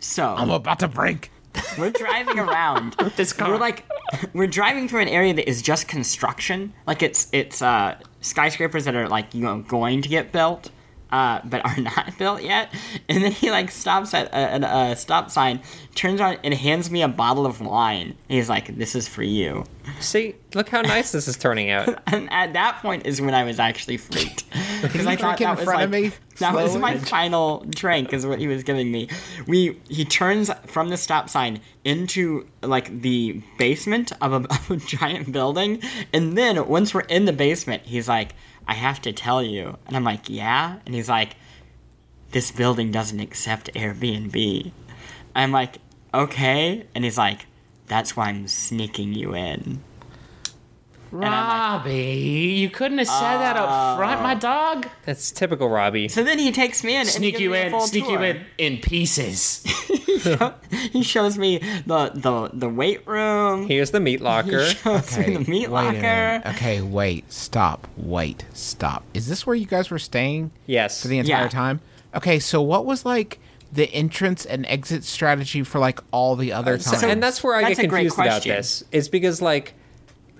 so I'm about to break. we're driving around. This car. We're like, we're driving through an area that is just construction. Like it's it's uh, skyscrapers that are like you know going to get built, uh, but are not built yet. And then he like stops at a, a, a stop sign, turns around and hands me a bottle of wine. And he's like, "This is for you." See, look how nice this is turning out. And at that point is when I was actually freaked because I thought drink in that was front like of me that was slowly? my final drink is what he was giving me. We he turns from the stop sign into like the basement of a, of a giant building, and then once we're in the basement, he's like, "I have to tell you," and I'm like, "Yeah," and he's like, "This building doesn't accept Airbnb." I'm like, "Okay," and he's like, "That's why I'm sneaking you in." And I'm like, Robbie, you couldn't have said that up front, my oh. dog. That's typical Robbie. so then he takes me in Sneak gives you in, full sneak you in in pieces. He shows me the the the weight room. Here's the meat He locker. shows me the meat wait locker. Okay, wait, stop, wait, stop. Is this where you guys were staying Yes. for the entire Yeah. time? Okay, so what was like the entrance and exit strategy for like all the other So- times? and that's where I That's get confused about this. Is because like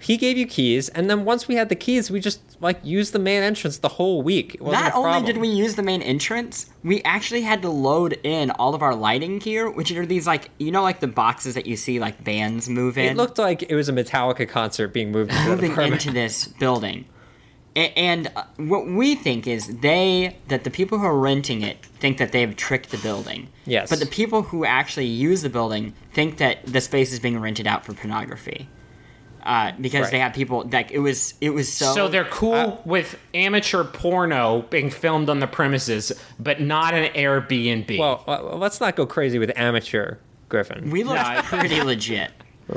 he gave you keys, and then once we had the keys, we just like used the main entrance the whole week. Not only did we use the main entrance, we actually had to load in all of our lighting gear, which are these like you know like the boxes that you see like bands move in. It looked like it was a Metallica concert being moved moving into this building. And uh, what we think is they that the people who are renting it think that they've tricked the building. Yes. But the people who actually use the building think that the space is being rented out for pornography. Uh, because Right. they have people like it was it was so So they're cool with amateur porno being filmed on the premises, but not an Airbnb. Well, uh, let's not go crazy with amateur Griffin. we looked Nah. pretty legit.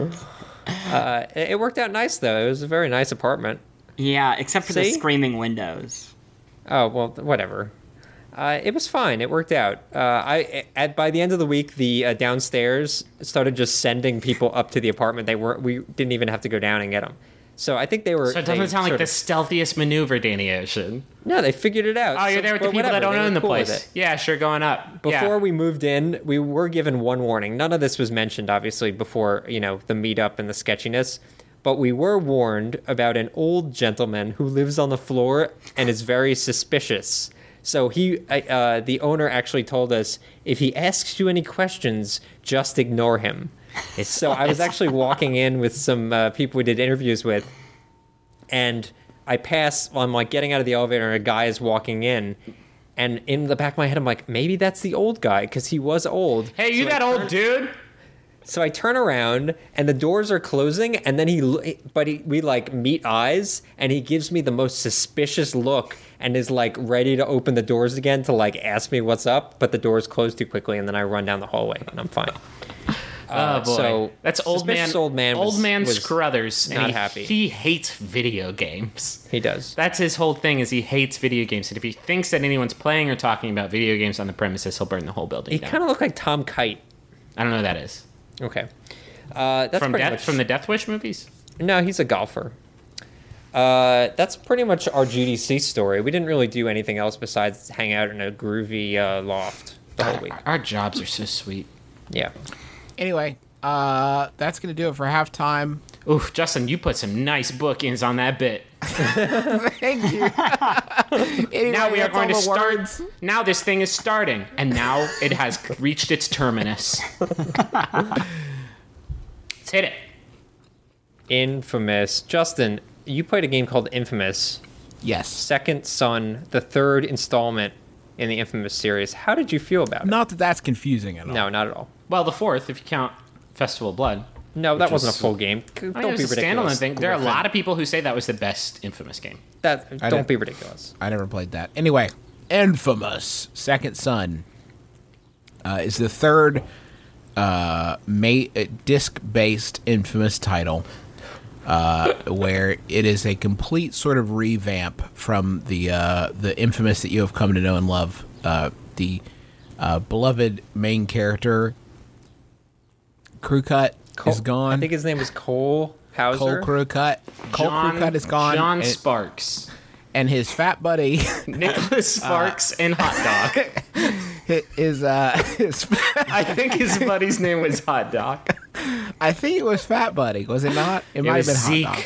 Uh, it it worked out nice though. It was a very nice apartment. Yeah, except for the screaming windows. Oh well, whatever. Uh, it was fine. It worked out. Uh, I at by the end of the week, the uh, downstairs started just sending people up to the apartment. They were we didn't even have to go down and get them. So I think they were. so it doesn't sound like the of- stealthiest maneuver, Danny Ocean. No, they figured it out. Oh, you're So- there with the people that don't own the cool place. Yeah, sure, going up. Before yeah. we moved in, we were given one warning. None of this was mentioned, obviously, before you know the meetup and the sketchiness. But we were warned about an old gentleman who lives on the floor and is very suspicious. So he, uh, uh, the owner, actually told us if he asks you any questions, just ignore him. so I was actually walking in with some uh, people we did interviews with, and I pass. Well, I'm like getting out of the elevator, and a guy is walking in. And in the back of my head, I'm like, maybe that's the old guy because he was old. Hey, you So I that old dude? So I turn around and the doors are closing, and then he, l- but he, we like meet eyes, and he gives me the most suspicious look and is like ready to open the doors again to like ask me what's up, but the doors close too quickly, and then I run down the hallway and I'm fine. Uh, oh boy, so that's old man. old man. Old man Scruthers. not he, happy. He hates video games. He does. That's his whole thing. Is he hates video games, and if he thinks that anyone's playing or talking about video games on the premises, he'll burn the whole building He kind of looked like Tom Kite. I don't know who that is. Okay. Uh, that's From Death much, from the Death Wish movies. No, he's a golfer. Uh, that's pretty much our GDC story. We didn't really do anything else besides hang out in a groovy uh, loft the whole week. Our jobs are so sweet. Yeah. anyway, uh, that's gonna do it for halftime. Ooh, Justin, you put some nice bookings on that bit. Thank you. anyway, Now we are going to start. words. Now this thing is starting, and now it has reached its terminus. Let's hit it. Infamous. Justin, you played a game called Infamous Yes. Second Son, the third installment in the Infamous series. How did you feel about it? Not that that's confusing at all. No, not at all. Well, the fourth, if you count Festival of Blood. No, that wasn't was- a full game. Don't I mean, it be was a ridiculous. standalone thing. There are a lot of people who say that was the best Infamous game. that. I Don't be ridiculous. I never played that. Anyway, Infamous Second Son uh, is the third uh, ma- uh, disc-based Infamous title, uh, where it is a complete sort of revamp from the uh, the Infamous that you have come to know and love. Uh, the uh, beloved main character, Crew Cut, Cole- is gone. I think his name was Cole Hauser. Cole Crew Cut. Cole Crew Cut is gone. John and, Sparks. and his fat buddy. Nicholas Sparks and Hot Dog. is uh his, I think his buddy's name was Hot Dog. I think it was Fat Buddy, was it not? It, It might have been Zeke. Hot Dog.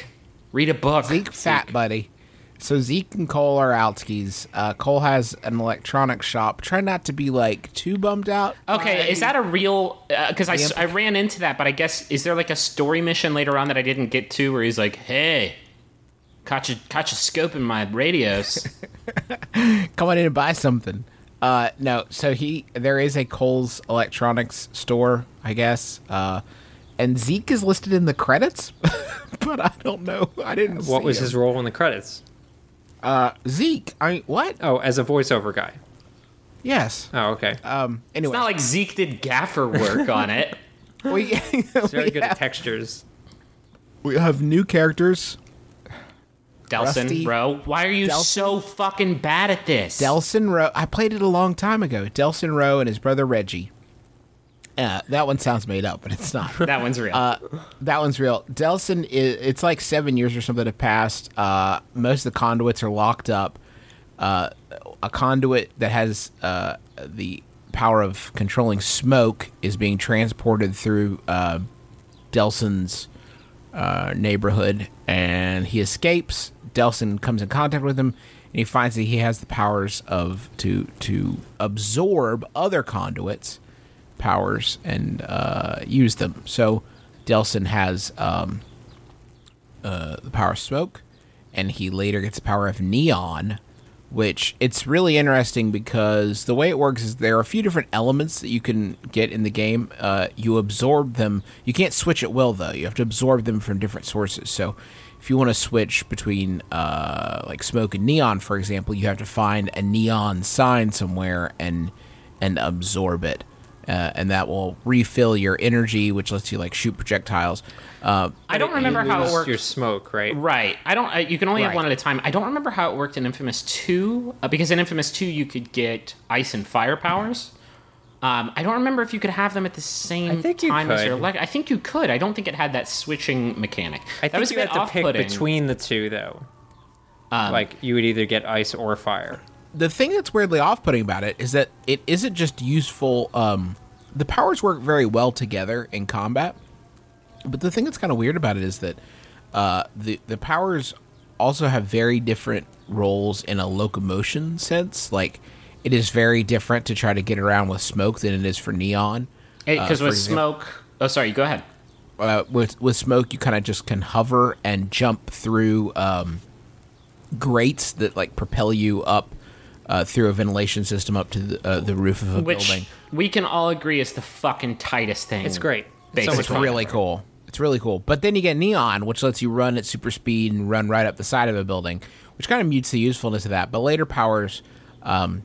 Read a book. Zeke Fat Buddy. So Zeke and Cole are outskis. Uh, Cole has an electronics shop. Try not to be like too bummed out. Okay, is that a real? Because I I ran into that, but I guess is there like a story mission later on that I didn't get to where he's like, "Hey, caught you, caught you scoping my radios." Come on in and buy something. Uh, no, so he there is a Cole's electronics store, I guess. Uh, and Zeke is listed in the credits, but I don't know. I didn't. What see was him. his role in the credits? uh Zeke? I mean, what? Oh, as a voiceover guy. Yes. Oh, okay. Um. Anyway, it's not like Zeke did gaffer work on it. we, He's very we good have- at textures. we have new characters Delsin Rusty- Rowe. Why are you Delsin- so fucking bad at this? Delsin Rowe. I played it a long time ago. Delsin Rowe and his brother Reggie. Uh, that one sounds made up, but it's not. that one's real. Uh, that one's real. Delsin is it's like seven years or something have passed. Uh, most of the conduits are locked up. Uh, a conduit that has uh, the power of controlling smoke is being transported through uh, Delsin's uh, neighborhood, and he escapes. Delsin comes in contact with him, and he finds that he has the powers of to to absorb other conduits powers and uh, use them. So Delsin has um, uh, the power of smoke, and he later gets the power of neon. Which it's really interesting because the way it works is there are a few different elements that you can get in the game. Uh, you absorb them. You can't switch at will though. You have to absorb them from different sources. So if you want to switch between uh, like smoke and neon, for example, you have to find a neon sign somewhere and and absorb it uh, and that will refill your energy, which lets you like shoot projectiles. Uh, I don't remember You how it lose worked. Your smoke, right? Right. I don't. I, you can only have one at a time. I don't remember how it worked in Infamous Two uh, because in Infamous Two you could get ice and fire powers. Um, I don't remember if you could have them at the same I think you time as could. your leg. I think you could. I don't think it had that switching mechanic. I that think was you a bit had to pick off-putting. between the two, though. Um, like you would either get ice or fire. the thing that's weirdly off-putting about it is that it isn't just useful. Um, the powers work very well together in combat, but the thing that's kind of weird about it is that uh, the the powers also have very different roles in a locomotion sense. Like it is very different to try to get around with smoke than it is for neon. because Uh, with example- smoke. Oh, sorry. Go ahead. uh, with with smoke, you kind of just can hover and jump through um, grates that like propel you up uh, through a ventilation system up to the, uh, the roof of a Which building. we can all agree is the fucking tightest thing. It's great. Basically. So It's really cool. It's really cool. But then you get neon, which lets you run at super speed and run right up the side of a building, which kind of mutes the usefulness of that. But later powers um,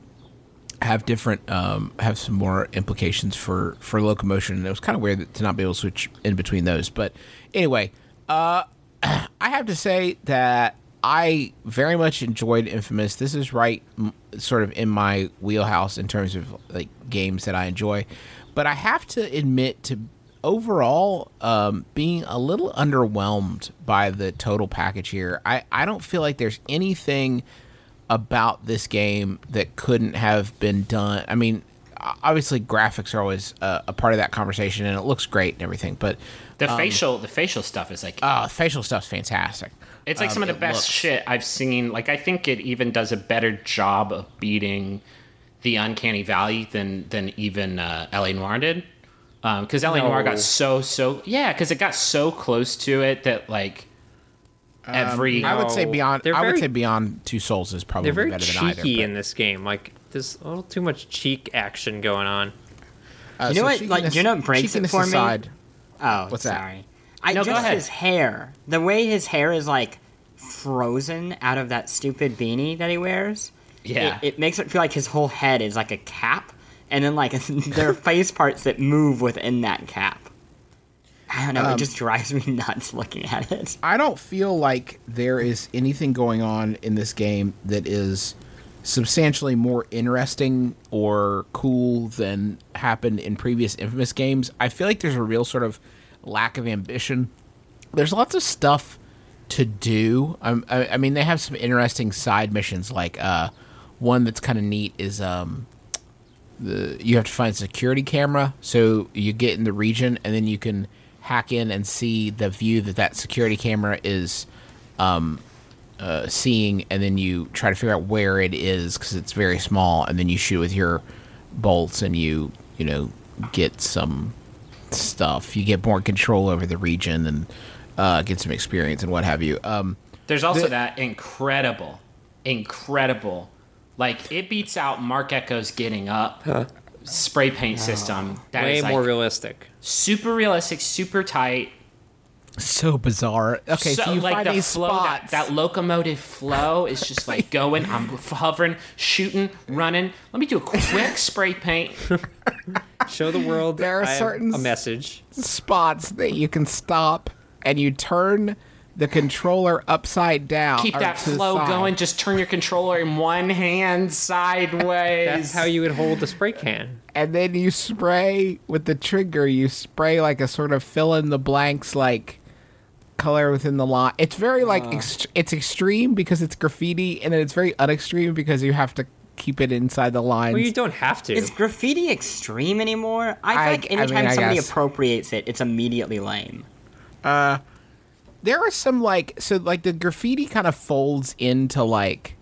have different um, have some more implications for for locomotion. And it was kind of weird to not be able to switch in between those. But anyway, uh, I have to say that I very much enjoyed Infamous. This is right, m- sort of in my wheelhouse in terms of like games that I enjoy. But I have to admit to overall um, being a little underwhelmed by the total package here. I, I don't feel like there's anything about this game that couldn't have been done. I mean, obviously graphics are always uh, a part of that conversation, and it looks great and everything. But The Um, facial, the facial stuff is like oh, uh, facial stuff's fantastic. It's like Um, some of the best looks- shit I've seen. Like I think it even does a better job of beating the uncanny valley than than even uh, L.A. Noire did. Because L.A. Noire got so so yeah, because it got so close to it that like every I would say beyond. They're I would say beyond two souls is probably They're very better than either. cheeky in this game. Like there's a little too much cheek action going on. uh, You know so what, like, you know what breaks it cheekiness for me? Oh, What's that? sorry. I No, just his hair. The way his hair is like frozen out of that stupid beanie that he wears. Yeah. It, it makes it feel like his whole head is like a cap, and then like there are face parts that move within that cap. I don't know. Um, it just drives me nuts looking at it. I don't feel like there is anything going on in this game that is substantially more interesting or cool than happened in previous Infamous games. I feel like there's a real sort of lack of ambition. There's lots of stuff to do. Um, I, I mean, they have some interesting side missions. Like uh, one that's kind of neat is um, the you have to find a security camera. So you get in the region, and then you can hack in and see the view that that security camera is um, uh, seeing, and then you try to figure out where it is because it's very small, and then you shoot with your bolts, and you you know get some stuff. You get more control over the region and uh, get some experience and what have you. Um, There's also The- that incredible, incredible, like it beats out Marc Ecko's "Getting Up" spray paint system. That Way is more like realistic. Super realistic, super tight. so bizarre. Okay, so, you like find the these flow, that, spots. that locomotive flow is just like going. I'm hovering, shooting, running. Let me do a quick spray paint. Show the world There are I have certain a message. spots that you can stop and you turn the controller upside down. Keep that flow side. going. Just turn your controller in one hand sideways. That's how you would hold the spray can. and then you spray with the trigger. You spray like a sort of fill in the blanks, like color within the line. It's very like ext- it's extreme because it's graffiti, and then it's very unextreme because you have to keep it inside the lines. Well, you don't have to. Is graffiti extreme anymore? I feel I- like I mean, anytime I somebody guess. appropriates it, it's immediately lame. Uh, there are some like so like the graffiti kind of folds into like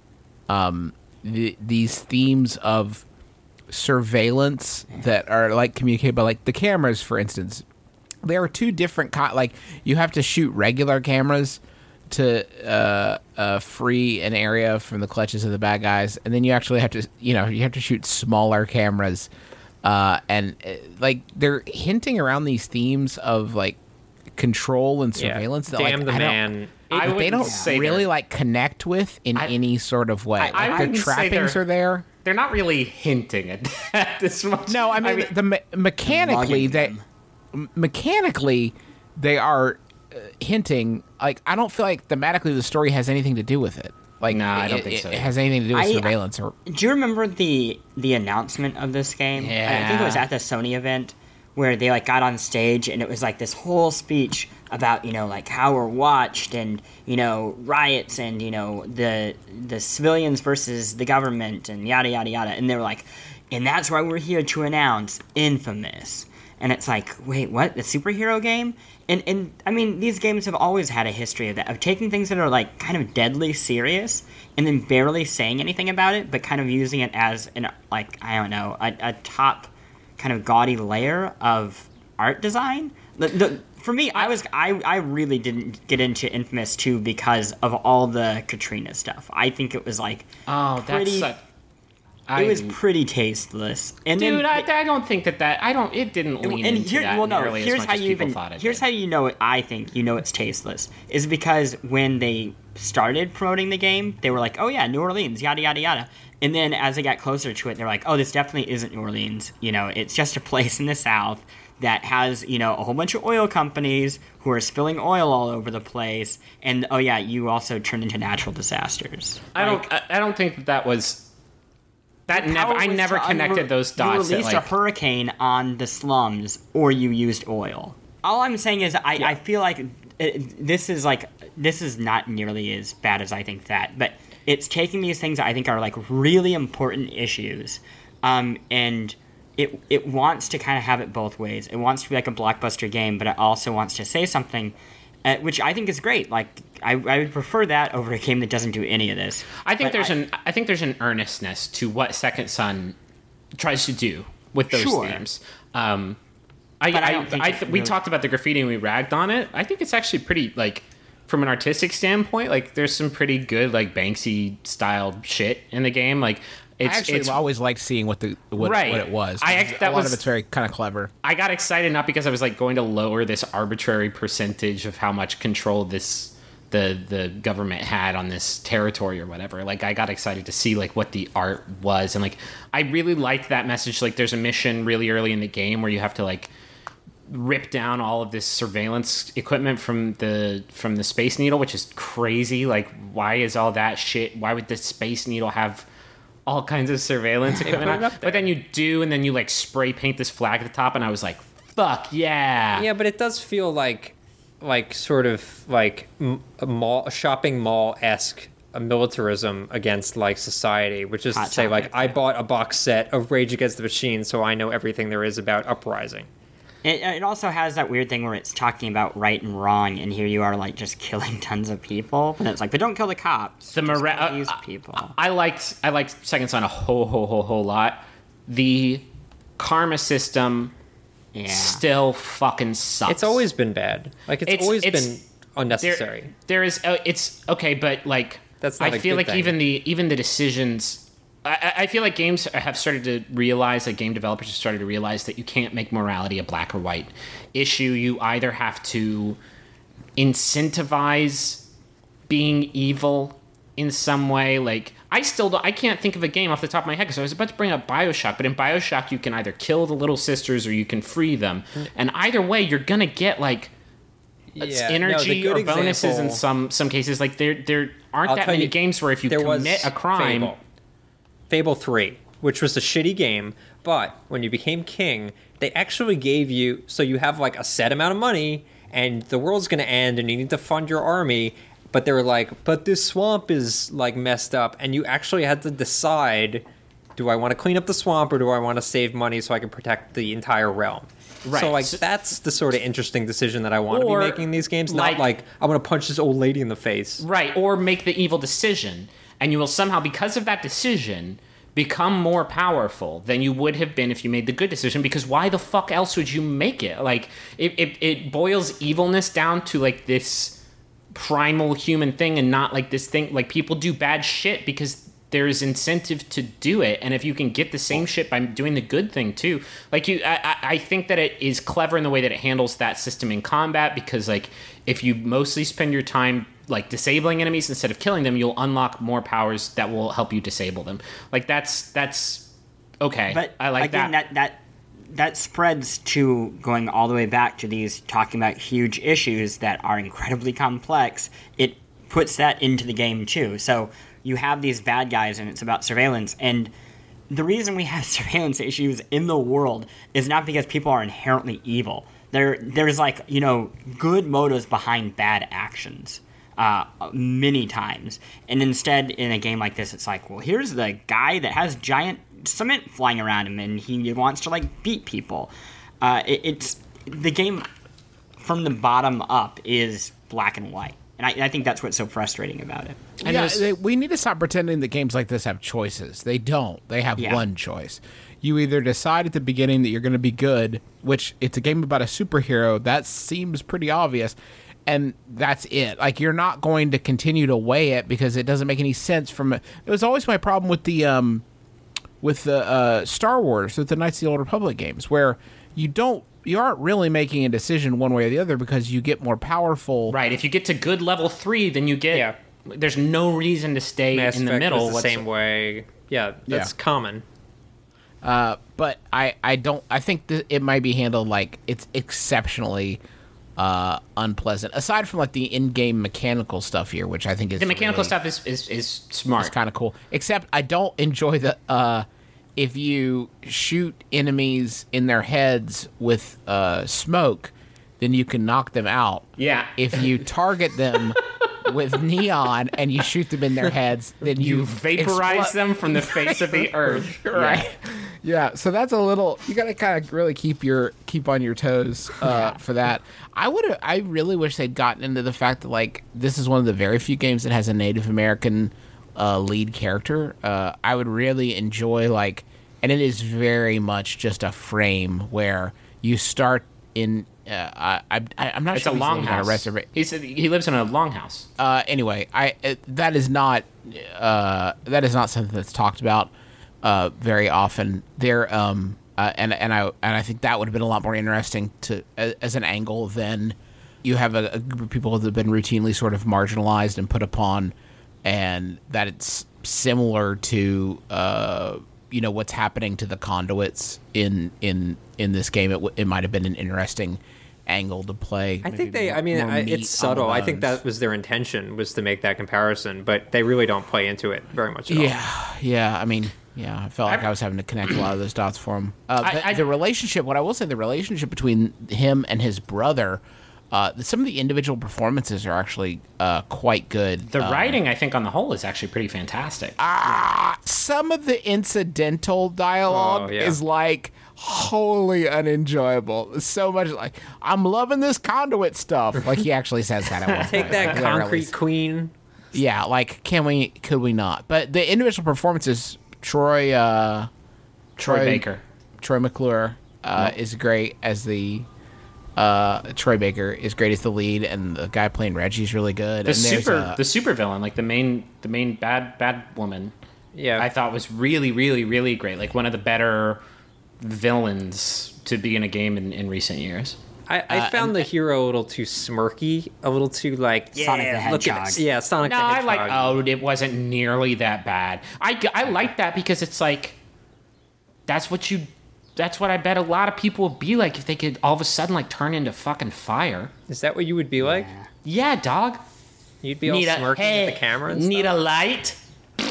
um th- these themes of surveillance that are like communicated by like the cameras for instance. There are two different co- like you have to shoot regular cameras to uh, uh, free an area from the clutches of the bad guys and then you actually have to you know you have to shoot smaller cameras. Uh, and uh, like they're hinting around these themes of like control and Yeah. surveillance that Damn like, the I don't- man. I they don't say really like connect with in I- any sort of way. I- I like their trappings they're- there. They're not really hinting at that this much. No, I mean, the me- mechanically Mugging they m- mechanically they are uh, hinting. Like I don't feel like thematically the story has anything to do with it. Like No, I don't it, think it so. has anything to do with I- surveillance or Do you remember the the announcement of this game? Yeah. I think it was at the Sony event where they like got on stage and it was like this whole speech about you know like how we're watched and you know riots and you know the the civilians versus the government and yada yada yada. And they were like and that's why we're here to announce infamous. And it's like wait what? The superhero game? And and i mean these games have always had a history of that of taking things that are like kind of deadly serious and then barely saying anything about it but kind of using it as an like i don't know a, a top kind of gaudy layer of art design the, the, for me i was I, I really didn't get into infamous 2 because of all the katrina stuff i think it was like Oh, that's pretty- such. I, it was pretty tasteless and dude. then I, I don't think that that I don't. It didn't lean and into here, that well, no. nearly Here's as much how as you people even. thought it Here's did. how you know it. I think you know it's tasteless is because when they started promoting the game, they were like, "Oh yeah, New Orleans, yada yada yada," and then as they got closer to it, they're like, "Oh, this definitely isn't New Orleans. You know, it's just a place in the South." That has, you know, a whole bunch of oil companies who are spilling oil all over the place, and oh yeah, you also turned into natural disasters. I Like, don't. I, I don't think that, that was. That never. I never connected unre- those dots. You that, released like, a hurricane on the slums, or you used oil. All I'm saying is, I, I feel like it, this is like this is not nearly as bad as I think that, but it's taking these things that I think are like really important issues, um, and it it wants to kind of have it both ways. It wants to be like a blockbuster game, but it also wants to say something. Uh, which I think is great. Like I, I would prefer that over a game that doesn't do any of this. I think But there's I- an. I think there's an earnestness to what Second Son tries to do with those Sure. themes. Um, I, I I, I th- we talked about the graffiti and we ragged on it. I think it's actually pretty like from an artistic standpoint. Like there's some pretty good like Banksy style shit in the game. Like it's I actually it's always liked seeing what the what, Right. what it was. I that a lot was- of it's very kind of clever. I got excited not because I was like going to lower this arbitrary percentage of how much control this the the government had on this territory or whatever. Like I got excited to see like what the art was and like I really liked that message. Like there's a mission really early in the game where you have to like rip down all of this surveillance equipment from the from the space needle which is crazy. Like why is all that shit? Why would the space needle have all kinds of surveillance equipment on? but then you do and then you like spray paint this flag at the top and i was like fuck yeah. Yeah, but it does feel like, like sort of like a mall, a shopping mall esque uh, militarism against like society, which is Hot to say, like I bought a box set of Rage Against the Machine, so I know everything there is about uprising. It, it also has that weird thing where it's talking about right and wrong, and here you are like just killing tons of people, and it's like, but don't kill the cops. The just mora- uh, these uh, people. i liked i liked second son a whole whole whole whole lot the karma system yeah. still fucking sucks It's always been bad. Like it's, It's- always it's- been there, unnecessary. there is uh, it's okay but like That's not i a feel good like thing. even the even the decisions I, I- feel like games have started to realize that game developers have started to realize that you can't make morality a black or white issue you either have to incentivize being evil in some way like i still don't, i can't think of a game off the top of my head because i was about to bring up bioshock but in bioshock you can either kill the little sisters or you can free them mm. and either way you're gonna get like Yeah, energy good or bonuses in some some cases. Like there there aren't I'll that many you, games where if you commit a crime, Fable. Fable 3, which was a shitty game, but when you became king, they actually gave you so you have like a set amount of money and the world's going to end and you need to fund your army, but they were like, "But this swamp is like messed up." And you actually had to decide do I want to clean up the swamp or do I want to save money so I can protect the entire realm? Right. So like that's the sort of interesting decision that I want to be making in these games, like- not like I want to punch this old lady in the face. right? Or make the evil decision, and you will somehow, because of that decision, become more powerful than you would have been if you made the good decision. Because why the fuck else would you make it? Like it it, it boils evilness down to like this primal human thing and not like this thing like people do bad shit because there's incentive to do it and if you can get the same shit by doing the good thing too like you I, I I think that it is clever in the way that it handles that system in combat because like if you mostly spend your time like disabling enemies instead of killing them you'll unlock more powers that will help you disable them like that's that's okay But i like again, that. that that that spreads to going all the way back to these talking about huge issues that are incredibly complex. It puts that into the game too. So you have these bad guys, and it's about surveillance. And the reason we have surveillance issues in the world is not because people are inherently evil. There, there's like you know good motives behind bad actions uh, many times. And instead, in a game like this, it's like, well, here's the guy that has giant cement flying around him, and he wants to like beat people. Uh, it, it's the game from the bottom up is black and white, and I, I think that's what's so frustrating about it. And yeah, they, we need to stop pretending that games like this have choices. They don't. They have Yeah. one choice. You either decide at the beginning that you're going to be good, which it's a game about a superhero. That seems pretty obvious, and that's it. Like you're not going to continue to weigh it because it doesn't make any sense. From it It was always my problem with the um, with the uh, Star Wars, with the Knights of the Old Republic games, where you don't. You aren't really making a decision one way or the other because you get more powerful. right if you get to good level three then you get Yeah. there's no reason to stay Mass in the Effect middle was the same way. Yeah, that's Yeah. common. but I I don't I think that it might be handled like it's exceptionally uh, unpleasant. Aside from like the in-game mechanical stuff here, which I think is the mechanical really- stuff is is, is smart It's kind of cool. Except I don't enjoy the uh, if you shoot enemies in their heads with uh, smoke, then you can knock them out. Yeah. If you target them with neon and you shoot them in their heads, then you, you vaporize them from the face of the earth. Right. Yeah. So that's a little you gotta kind of really keep your keep on your toes uh, for that. I would i really wish they'd gotten into the fact that like this is one of the very few games that has a native american uh, lead character. Uh, i would really enjoy like and it is very much just a frame where you start in uh, I, I, I'm not it's sure a on longhouse a reserva- He's, he lives in a longhouse uh, anyway, I uh, that is not uh, that is not something that's talked about uh, very often. There, um, uh, and and I and I think that would have been a lot more interesting to as, as an angle than you have a, a group of people that have been routinely sort of marginalized and put upon, and that it's similar to uh, you know what's happening to the conduits in in in this game. It, w- it might have been an interesting angle to play. I think they. more- I mean, I, it's subtle. I think that was their intention was to make that comparison, but they really don't play into it very much. At all. Yeah, yeah. I mean, yeah. I felt like I- I was having to connect a lot of those dots for him. Uh, I- the, I- the relationship. What I will say, the relationship between him and his brother. Uh, some of the individual performances are actually uh, quite good. the Uh, writing i think on the whole is actually pretty fantastic some of the incidental dialogue Oh, yeah. is like wholly unenjoyable. So much like I'm loving this conduit stuff. Like he actually says that. At one Take point. that Like, literally. concrete queen. Yeah, like can we? Could we not? But the individual performances, Troy, uh, troy baker Troy McClure uh, is great as the uh, Troy Baker is great as the lead, and the guy playing Reggie's really good. the and super uh, the super villain like the main the main bad bad woman Yeah, i thought was really really really great like one of the better villains to be in a game in, in recent years I, I uh, found the hero a little too smirky, a little too like Sonic the Hedgehog. look at Hedgehog. it. Yeah, Sonic no the i Hedgehog. like oh it wasn't nearly that bad i, I like that because it's like that's what you that's what I bet a lot of people would be like if they could all of a sudden like turn into fucking fire. Is that what you would be like? Yeah, dog. You'd be all smirking at the camera and need stuff? a light?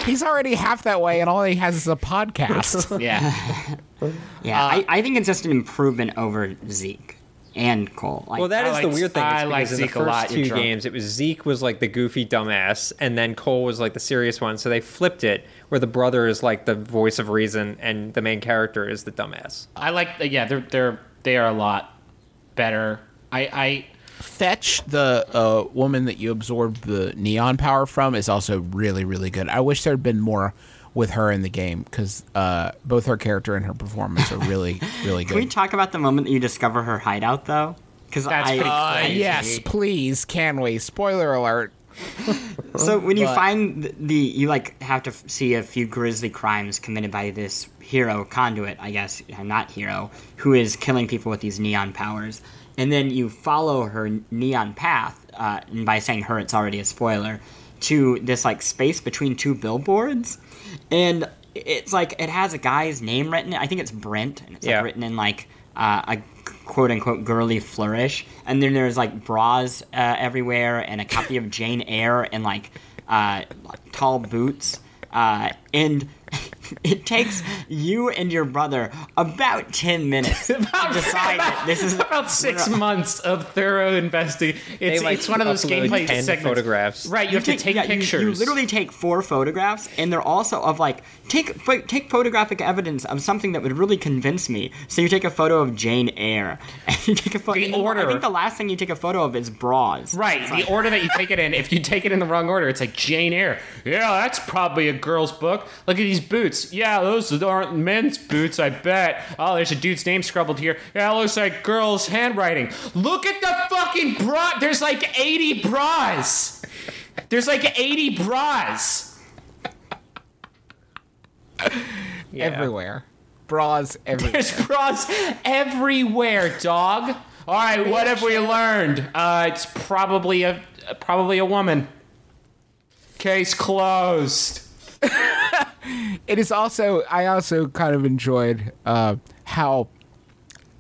He's already half that way, and all he has is a podcast. Yeah. Yeah, Uh, I, I think it's just an improvement over Zeke and Cole. Like, Well, that I is the like- weird thing. I like because in Zeke the a first lot, two games, it was Zeke was like the goofy dumbass, and then Cole was like the serious one. So they flipped it, where the brother is like the voice of reason, and the main character is the dumbass. I like yeah, they're they're they are a lot better. I I Fetch, the uh, woman that you absorbed the neon power from, is also really, really good. I wish there had been more with her in the game because uh, both her character and her performance are really, really good. Can we talk about the moment that you discover her hideout, though? Because That's I pretty Uh, crazy. yes, please, can we? Spoiler alert. So when you But- find the, you like have to f- see a few grisly crimes committed by this hero conduit, I guess, uh, not hero, who is killing people with these neon powers, and then you follow her neon path, uh, and by saying her, it's already a spoiler, to this like space between two billboards, and it's like it has a guy's name written. I think it's Brent, and it's Yeah. like written in like uh, a quote unquote girly flourish, and then there's like bras uh, everywhere, and a copy of Jane Eyre, and like uh, tall boots, uh, and it takes you and your brother about ten minutes to decide that this is about six months of thorough investing. It's, like, it's one of those upload gameplay 10 segments. photographs. Right, you, have to take yeah, pictures. You, literally take four photographs, and they're also of like take pho- take photographic evidence of something that would really convince me. So you take a photo of Jane Eyre, and you take a photo. The order I think the last thing you take a photo of is bras. Right, the order that you take it in. If you take it in the wrong order, it's like Jane Eyre. Yeah, that's probably a girl's book. Look at these boots. Yeah, those aren't men's boots, I bet. Oh, there's a dude's name scribbled here. Yeah, it looks like girl's handwriting. Look at the fucking bra. There's like 80 bras. There's like 80 bras. Yeah. Everywhere. Bras everywhere. There's bras everywhere, dog. All right, what have we learned? Uh, it's probably a probably a woman. Case closed. it is also I also kind of enjoyed uh, how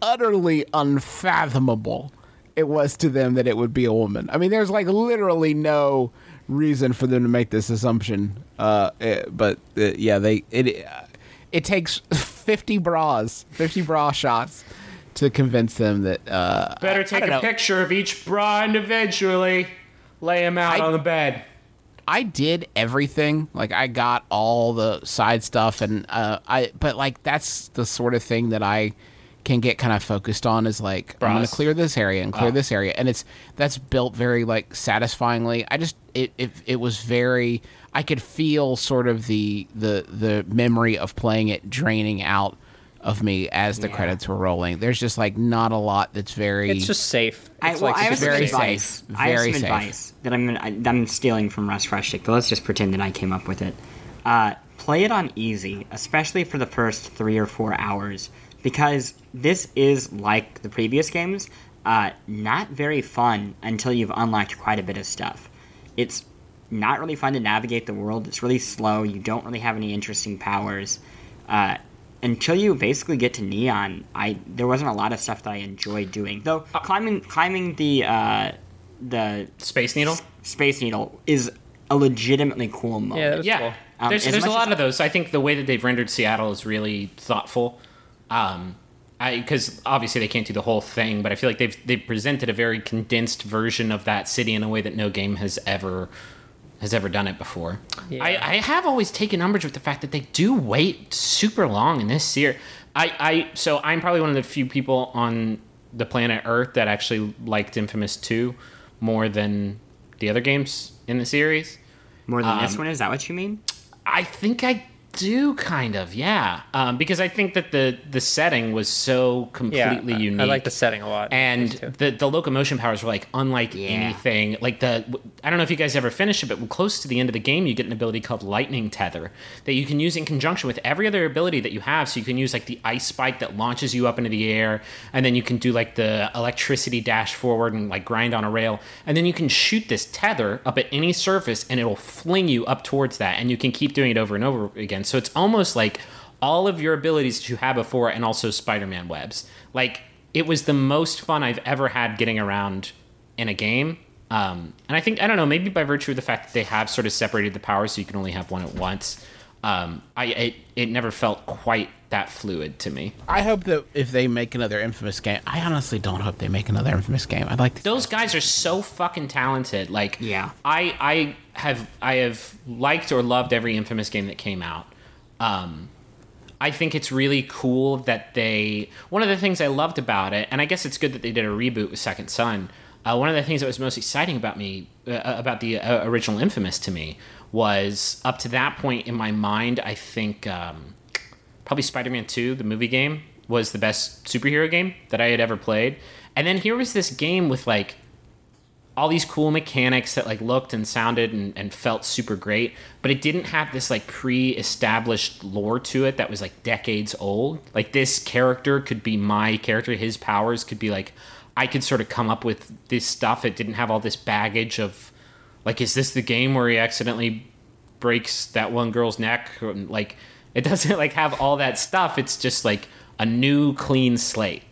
utterly unfathomable it was to them that it would be a woman. I mean, there's like literally no reason for them to make this assumption. Uh, eh, but uh, yeah, they it uh, it takes 50 bras, 50 bra shots to convince them that uh, Better take a know. picture of each bra individually. Lay them out I- on the bed. I did everything. Like I got all the side stuff, and uh, I. But like that's the sort of thing that I can get kind of focused on. Is like I'm gonna clear this area and clear Oh. this area, and it's that's built very like satisfyingly. I just it it, it was very. I could feel sort of the the the memory of playing it draining out of me as the Yeah. credits were rolling. There's just like not a lot that's very. It's just safe. I, well, like I have it's some very advice. safe. I have some safe. advice that I'm gonna, I, that I'm stealing from Russ Frushtick, but let's just pretend that I came up with it. Uh, play it on easy, especially for the first three or four hours, because this is like the previous games, uh, not very fun until you've unlocked quite a bit of stuff. It's not really fun to navigate the world. It's really slow. You don't really have any interesting powers. Uh, until you basically get to Neon, I there wasn't a lot of stuff that I enjoyed doing. Though climbing climbing the uh, the Space Needle. Space Needle is a legitimately cool moment. Yeah, that was Yeah, cool. Um, there's there's a lot as- of those. I think the way that they've rendered Seattle is really thoughtful. Um, I because obviously they can't do the whole thing, but I feel like they've they've presented a very condensed version of that city in a way that no game has ever has ever done it before. Yeah. I, I have always taken umbrage with the fact that they do wait super long in this series. I, I so I'm probably one of the few people on the planet Earth that actually liked Infamous 2 more than the other games in the series. More than this Um, one, is that what you mean? I think I do kind of, yeah. Um, because I think that the the setting was so completely I- unique. I like the setting a lot. And the the locomotion powers were like unlike Yeah. anything. Like the I don't know if you guys ever finished it, but close to the end of the game, you get an ability called Lightning Tether that you can use in conjunction with every other ability that you have. So you can use like the ice spike that launches you up into the air, and then you can do like the electricity dash forward and like grind on a rail, and then you can shoot this tether up at any surface, and it'll fling you up towards that, and you can keep doing it over and over again. So it's almost like all of your abilities that you had before and also Spider-Man webs. Like it was the most fun I've ever had getting around in a game. Um, and I think I don't know, maybe by virtue of the fact that they have sort of separated the powers, so you can only have one at once. Um, I it, it never felt quite that fluid to me. I hope that if they make another Infamous game, I honestly don't hope they make another Infamous game. I'd like to. Those guys are so fucking talented. Like, Yeah. I I have I have liked or loved every Infamous game that came out. Um, I think it's really cool that they. One of the things I loved about it, and I guess it's good that they did a reboot with Second Son. Uh, one of the things that was most exciting about me, uh, about the uh, original Infamous to me, was up to that point in my mind. I think um, probably Spider-Man Two, the movie game, was the best superhero game that I had ever played. And then here was this game with like all these cool mechanics that like looked and sounded and, and felt super great but it didn't have this like pre-established lore to it that was like decades old like this character could be my character his powers could be like i could sort of come up with this stuff. It didn't have all this baggage of like is this the game where he accidentally breaks that one girl's neck? Like it doesn't like have all that stuff. It's just like a new clean slate.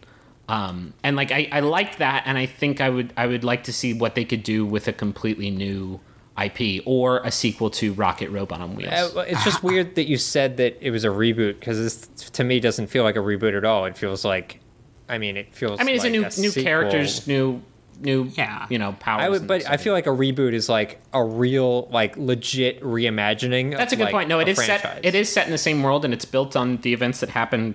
Um, and like I, I liked that and i think i would i would like to see what they could do with a completely new ip or a sequel to rocket robot on wheels. Uh, it's just weird that you said that it was a reboot because this to me doesn't feel like a reboot at all. It feels like, I mean, it feels. i mean it's like a new new sequel. characters new new Yeah. you know powers I would, but I feel like a reboot is like a real, like legit reimagining. that's a good like, point no it a is set it is set in the same world and it's built on the events that happened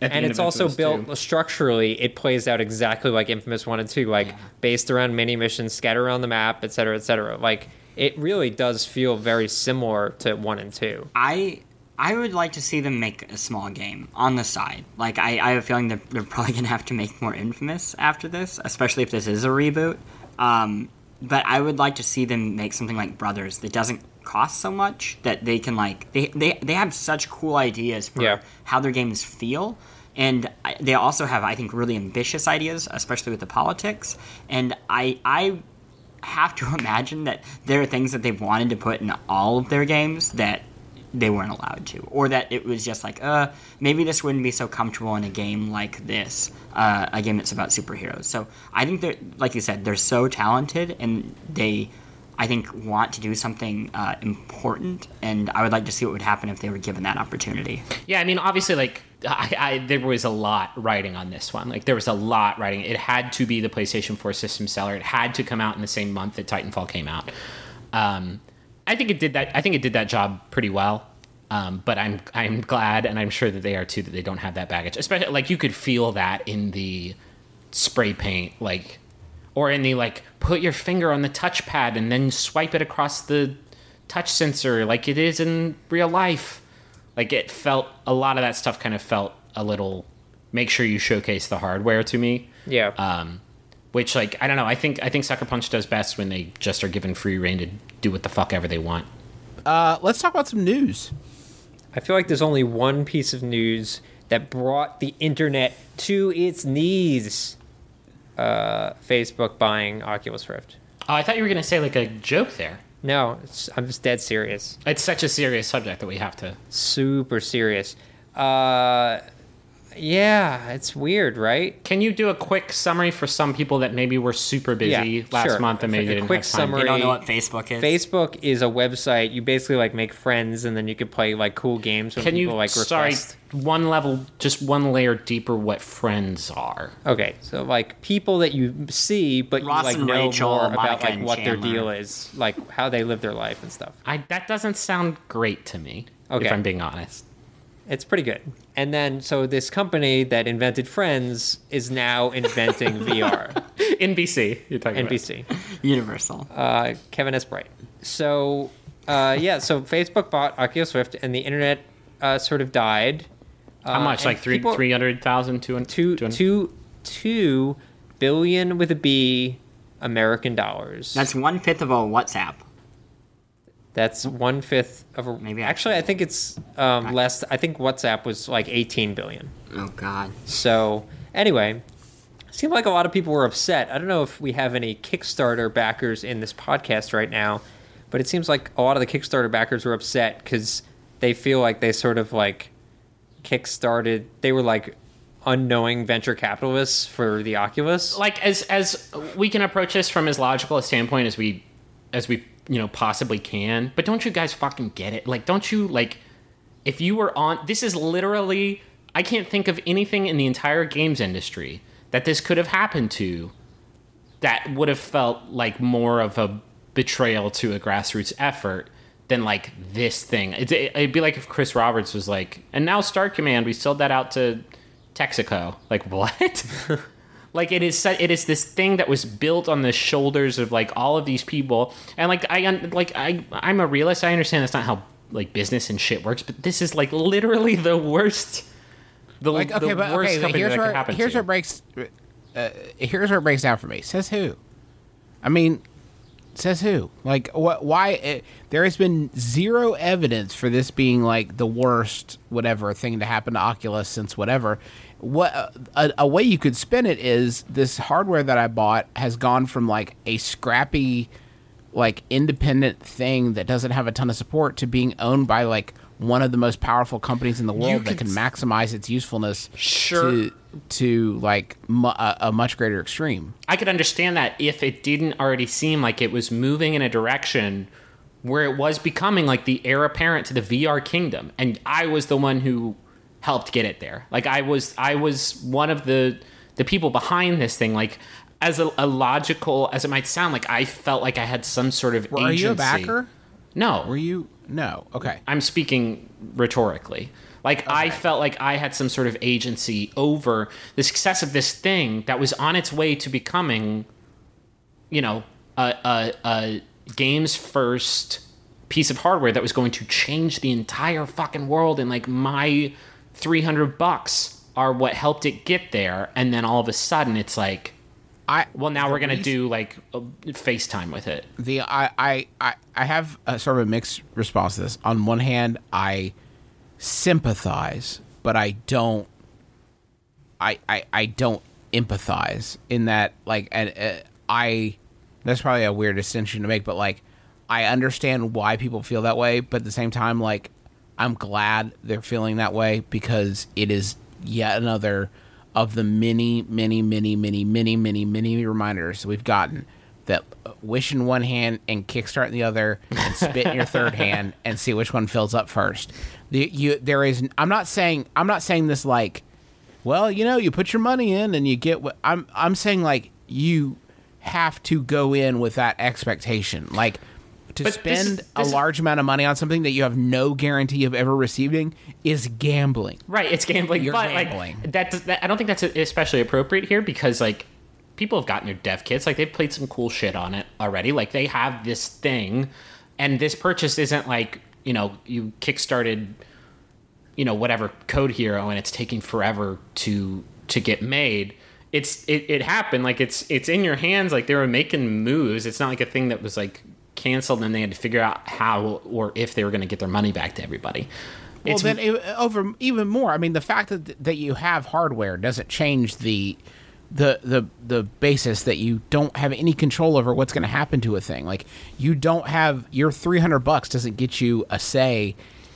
and it's also built 2. structurally. It plays out exactly like Infamous One and Two, like based around mini missions scattered around the map, et cetera, et cetera. Like it really does feel very similar to One and Two. I I would like to see them make a small game on the side. Like I, I have a feeling that they're probably gonna have to make more Infamous after this, especially if this is a reboot. Um, but I would like to see them make something like Brothers that doesn't cost so much that they can like they they, they have such cool ideas for Yeah. how their games feel. And they also have, I think, really ambitious ideas, especially with the politics. And I, I have to imagine that there are things that they've wanted to put in all of their games that they weren't allowed to, or that it was just like, uh, maybe this wouldn't be so comfortable in a game like this, uh, a game that's about superheroes. So I think they're, like you said, they're so talented, and they, I think, want to do something uh, important. And I would like to see what would happen if they were given that opportunity. Yeah, I mean, obviously, like I, I, there was a lot writing on this one. Like there was a lot writing. It had to be the PlayStation 4 system seller. It had to come out in the same month that Titanfall came out. Um, I think it did that. I think it did that job pretty well. Um, but I'm I'm glad, and I'm sure that they are too, that they don't have that baggage. Especially like you could feel that in the spray paint, like, or in the like, put your finger on the touchpad and then swipe it across the touch sensor, like it is in real life like it felt a lot of that stuff kind of felt a little make sure you showcase the hardware to me Yeah. um which like i don't know i think i think sucker punch does best when they just are given free reign to do what the fuck ever they want Uh, let's talk about some news. I feel like there's only one piece of news that brought the internet to its knees. Uh, Facebook buying Oculus Rift. oh i thought you were gonna say like a joke there No, it's, I'm just dead serious. it's such a serious subject that we have to Super serious. Uh, yeah, it's weird, right? can you do a quick summary for some people that maybe were super busy Yeah, last sure. month and maybe A didn't quick have time summary. They don't know what Facebook is. Facebook is a website. You basically like make friends, and then you can play like cool games when can people you like sorry one level just one layer deeper what friends are Okay, so like people that you see, but Ross you like know Rachel, more about like and what their deal is, like how they live their life and stuff. I, that doesn't sound great to me Okay. if i'm being honest It's pretty good. And then so this company that invented Friends is now inventing VR. nbc you're talking about NBC. Universal. Uh, Kevin S. Bright. So uh, yeah, so Facebook bought Oculus Rift, and the internet uh, sort of died. How Uh, much? Like three people- three hundred thousand two two two two billion with a B American dollars. That's one fifth of a WhatsApp. That's one fifth of a. Maybe actually, I think it's um, less. I think WhatsApp was like 18 billion. Oh God. So anyway, it seemed like a lot of people were upset. I don't know if we have any Kickstarter backers in this podcast right now, but it seems like a lot of the Kickstarter backers were upset because they feel like they sort of like kickstarted. They were like unknowing venture capitalists for the Oculus. like as as we can approach this from as logical a standpoint as we as we you know possibly can but don't you guys fucking get it? Like don't you like if you were on this is literally i can't think of anything in the entire games industry that this could have happened to that would have felt like more of a betrayal to a grassroots effort than like this thing. It's, it'd be like if chris roberts was like and now star command we sold that out to texaco. Like what like it is it is this thing that was built on the shoulders of like all of these people and like i like i i'm a realist i understand that's not how like business and shit works but this is like literally the worst the, Like okay, the but worst okay, company here's that could where happen here's to. it breaks. Uh, here's where it breaks down for me. Says who? I mean, says who? Like what? Why? It, there has been zero evidence for this being like the worst whatever thing to happen to Oculus since whatever. What a, a way you could spin it is this hardware that I bought has gone from like a scrappy like independent thing that doesn't have a ton of support to being owned by like one of the most powerful companies in the world that could can maximize its usefulness Sure. to to like mu- a, a much greater extreme. I could understand that if it didn't already seem like it was moving in a direction where it was becoming like the heir apparent to the VR kingdom, and I was the one who helped get it there. Like I was, I was one of the the people behind this thing. Like as a, a logical as it might sound, like I felt like I had some sort of Were you a agency. backer? No, Were you? No. Okay. I'm speaking rhetorically. Like I felt like I had some sort of agency over the success of this thing that was on its way to becoming, you know, a, a, a game's first piece of hardware that was going to change the entire fucking world. And like my 300 bucks are what helped it get there. And then all of a sudden it's like, I well, now we're gonna reason- do like a FaceTime with it. the I, I I I have a sort of a mixed response to this. On one hand, I sympathize, but I don't. I I, I don't empathize in that like and uh, I. That's probably a weird distinction to make, but like I understand why people feel that way, but at the same time, like I'm glad they're feeling that way because it is yet another of the many, many, many, many, many, many, many reminders we've gotten that uh, wish in one hand and kickstart in the other, and spit in your third hand and see which one fills up first. The, you, there is. I'm not saying. I'm not saying this like. Well, you know, you put your money in and you get what I'm. I'm saying like you have to go in with that expectation, like to But this is- spend a this is- large amount of money on something that you have no guarantee of ever receiving is gambling. Right, it's gambling. You're but gambling. like that, that, I don't think that's especially appropriate here because like people have gotten their dev kits, like they've played some cool shit on it already. Like they have this thing, and this purchase isn't like you know you kickstarted, you know whatever Code Hero, and it's taking forever to to get made. It's it, it happened like it's it's in your hands. Like they were making moves. It's not like a thing that was like canceled and they had to figure out how or if they were going to get their money back to everybody. Well, It's- then it, over even more. I mean, the fact that that you have hardware doesn't change the the the the basis that you don't have any control over what's going to happen to a thing. Like you don't have your three hundred bucks doesn't get you a say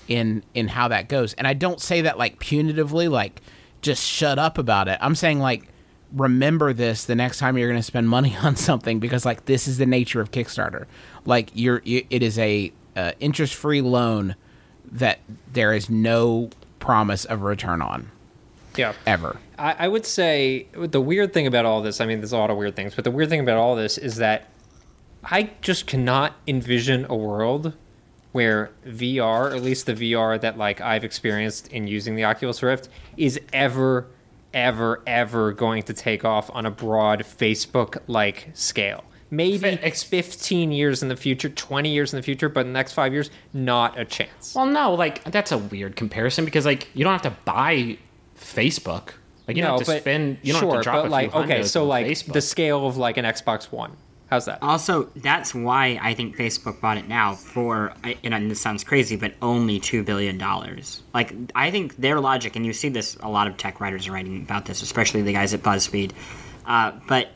in in how that goes. And I don't say that like punitively, like just shut up about it. I'm saying like remember this the next time you're going to spend money on something because like this is the nature of Kickstarter. Like you're it is a uh, interest free loan that there is no promise of return on Yeah. ever. I, I would say the weird thing about all this, I mean, there's a lot of weird things, but the weird thing about all this is that I just cannot envision a world where VR, or at least the VR that like I've experienced in using the Oculus Rift, is ever, ever, ever going to take off on a broad Facebook like scale. Maybe ex- 15 years in the future, 20 years in the future, but in the next five years, not a chance. Well, no, like that's a weird comparison because like you don't have to buy Facebook. Like you don't have to spend. You don't sure, have to drop but a like few okay, so like Facebook. the scale of like an Xbox One. How's that? Also, that's why I think Facebook bought it now for, and this sounds crazy, but only $2 billion. Like, I think their logic, and you see this, a lot of tech writers are writing about this, especially the guys at BuzzFeed, uh, but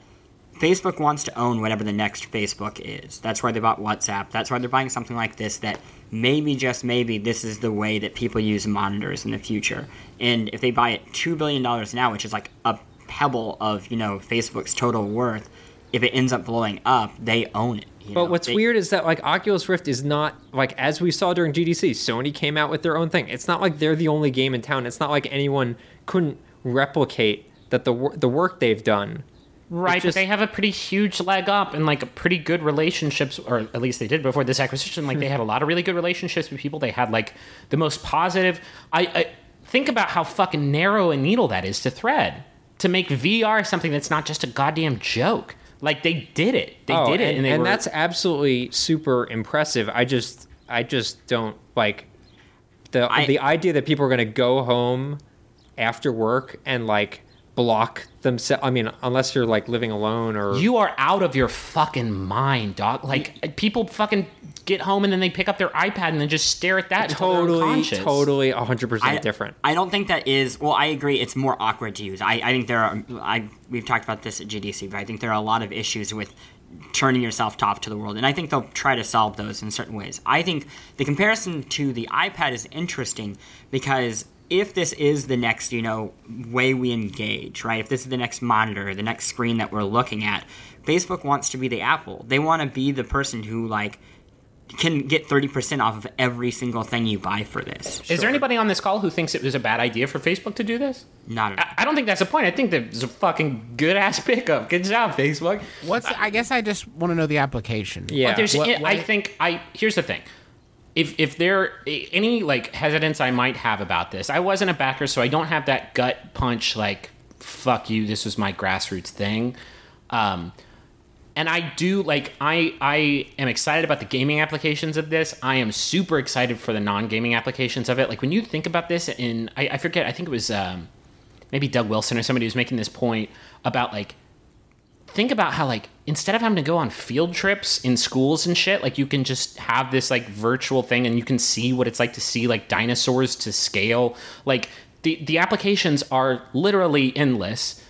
Facebook wants to own whatever the next Facebook is. That's why they bought WhatsApp. That's why they're buying something like this that maybe just maybe this is the way that people use monitors in the future. And if they buy it two billion dollars now, which is like a pebble of you know Facebook's total worth, if it ends up blowing up, they own it. you But know? what's They- weird is that like Oculus Rift is not like as we saw during GDC, Sony came out with their own thing. It's not like they're the only game in town. It's not like anyone couldn't replicate that the the work they've done. Right, just- but they have a pretty huge leg up and like pretty good relationships, or at least they did before this acquisition. Like they had a lot of really good relationships with people. They had like the most positive. I, I think about how fucking narrow a needle that is to thread to make VR something that's not just a goddamn joke. Like they did it. They oh, did it, and, and, and were, that's absolutely super impressive. I just I just don't like the I- the idea that people are going to go home after work and like block themselves. I mean, unless you're like living alone or You are out of your fucking mind, dog. Like people fucking get home and then they pick up their iPad and then just stare at that until totally unconscious. totally 100% different. I don't think that is. Well, I agree. It's more awkward to use. I, I think there are. I we've talked about this at GDC, but I think there are a lot of issues with turning yourself off to the world, and I think they'll try to solve those in certain ways. I think the comparison to the iPad is interesting because if this is the next, you know, way we engage, right? If this is the next monitor, the next screen that we're looking at, Facebook wants to be the Apple. They want to be the person who like can get 30% off of every single thing you buy for this. Is there anybody on this call who thinks it was a bad idea for Facebook to do this? Not at all. I, I don't think that's the point. I think that it's a fucking good ass pickup. Good job, Facebook. What's? I guess I just want to know the application. Yeah. But there's, What- I think I here's the thing. If if there any like hesitance I might have about this, I wasn't a backer, so I don't have that gut punch like fuck you. This was my grassroots thing. Um, and I do like I I am excited about the gaming applications of this. I am super excited for the non-gaming applications of it. Like when you think about this, in I, I forget, I think it was um, maybe Doug Wilson or somebody was making this point about like think about how like instead of having to go on field trips in schools and shit like you can just have this like virtual thing and you can see what it's like to see like dinosaurs to scale. Like the the applications are literally endless.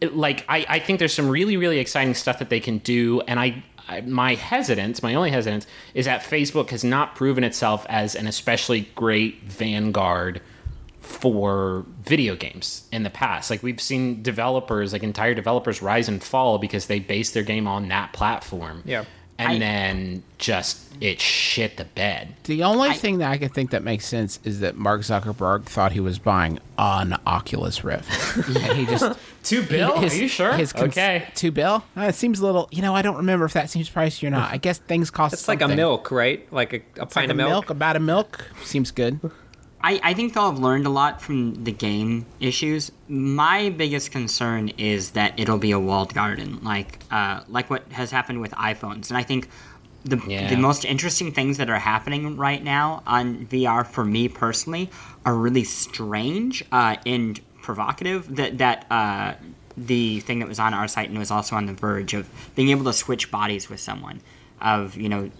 It- like I, I think there's some really really exciting stuff that they can do and I, I my hesitance my only hesitance is that facebook has not proven itself as an especially great vanguard for video games in the past. Like we've seen developers, like entire developers rise and fall because they base their game on that platform. Yeah. And I- then just it shit the bed. The only thing that I can think that makes sense is that Mark Zuckerberg thought he was buying an Oculus Rift, and he just Two bill? his- Are you sure? his cons- okay. two bill. Uh, it seems a little. You know, I don't remember if that seems pricey or not. I guess things cost. It's like a milk, right? Like a, a pint like a of milk. milk. About a milk seems good. I, I think they'll have learned a lot from the game issues. My biggest concern is that it'll be a walled garden, like uh, like what has happened with iPhones. And I think the Yeah. the most interesting things that are happening right now on VR for me personally are really strange uh, and provocative. That that uh, the thing that was on our site and was also on the verge of being able to switch bodies with someone, of you know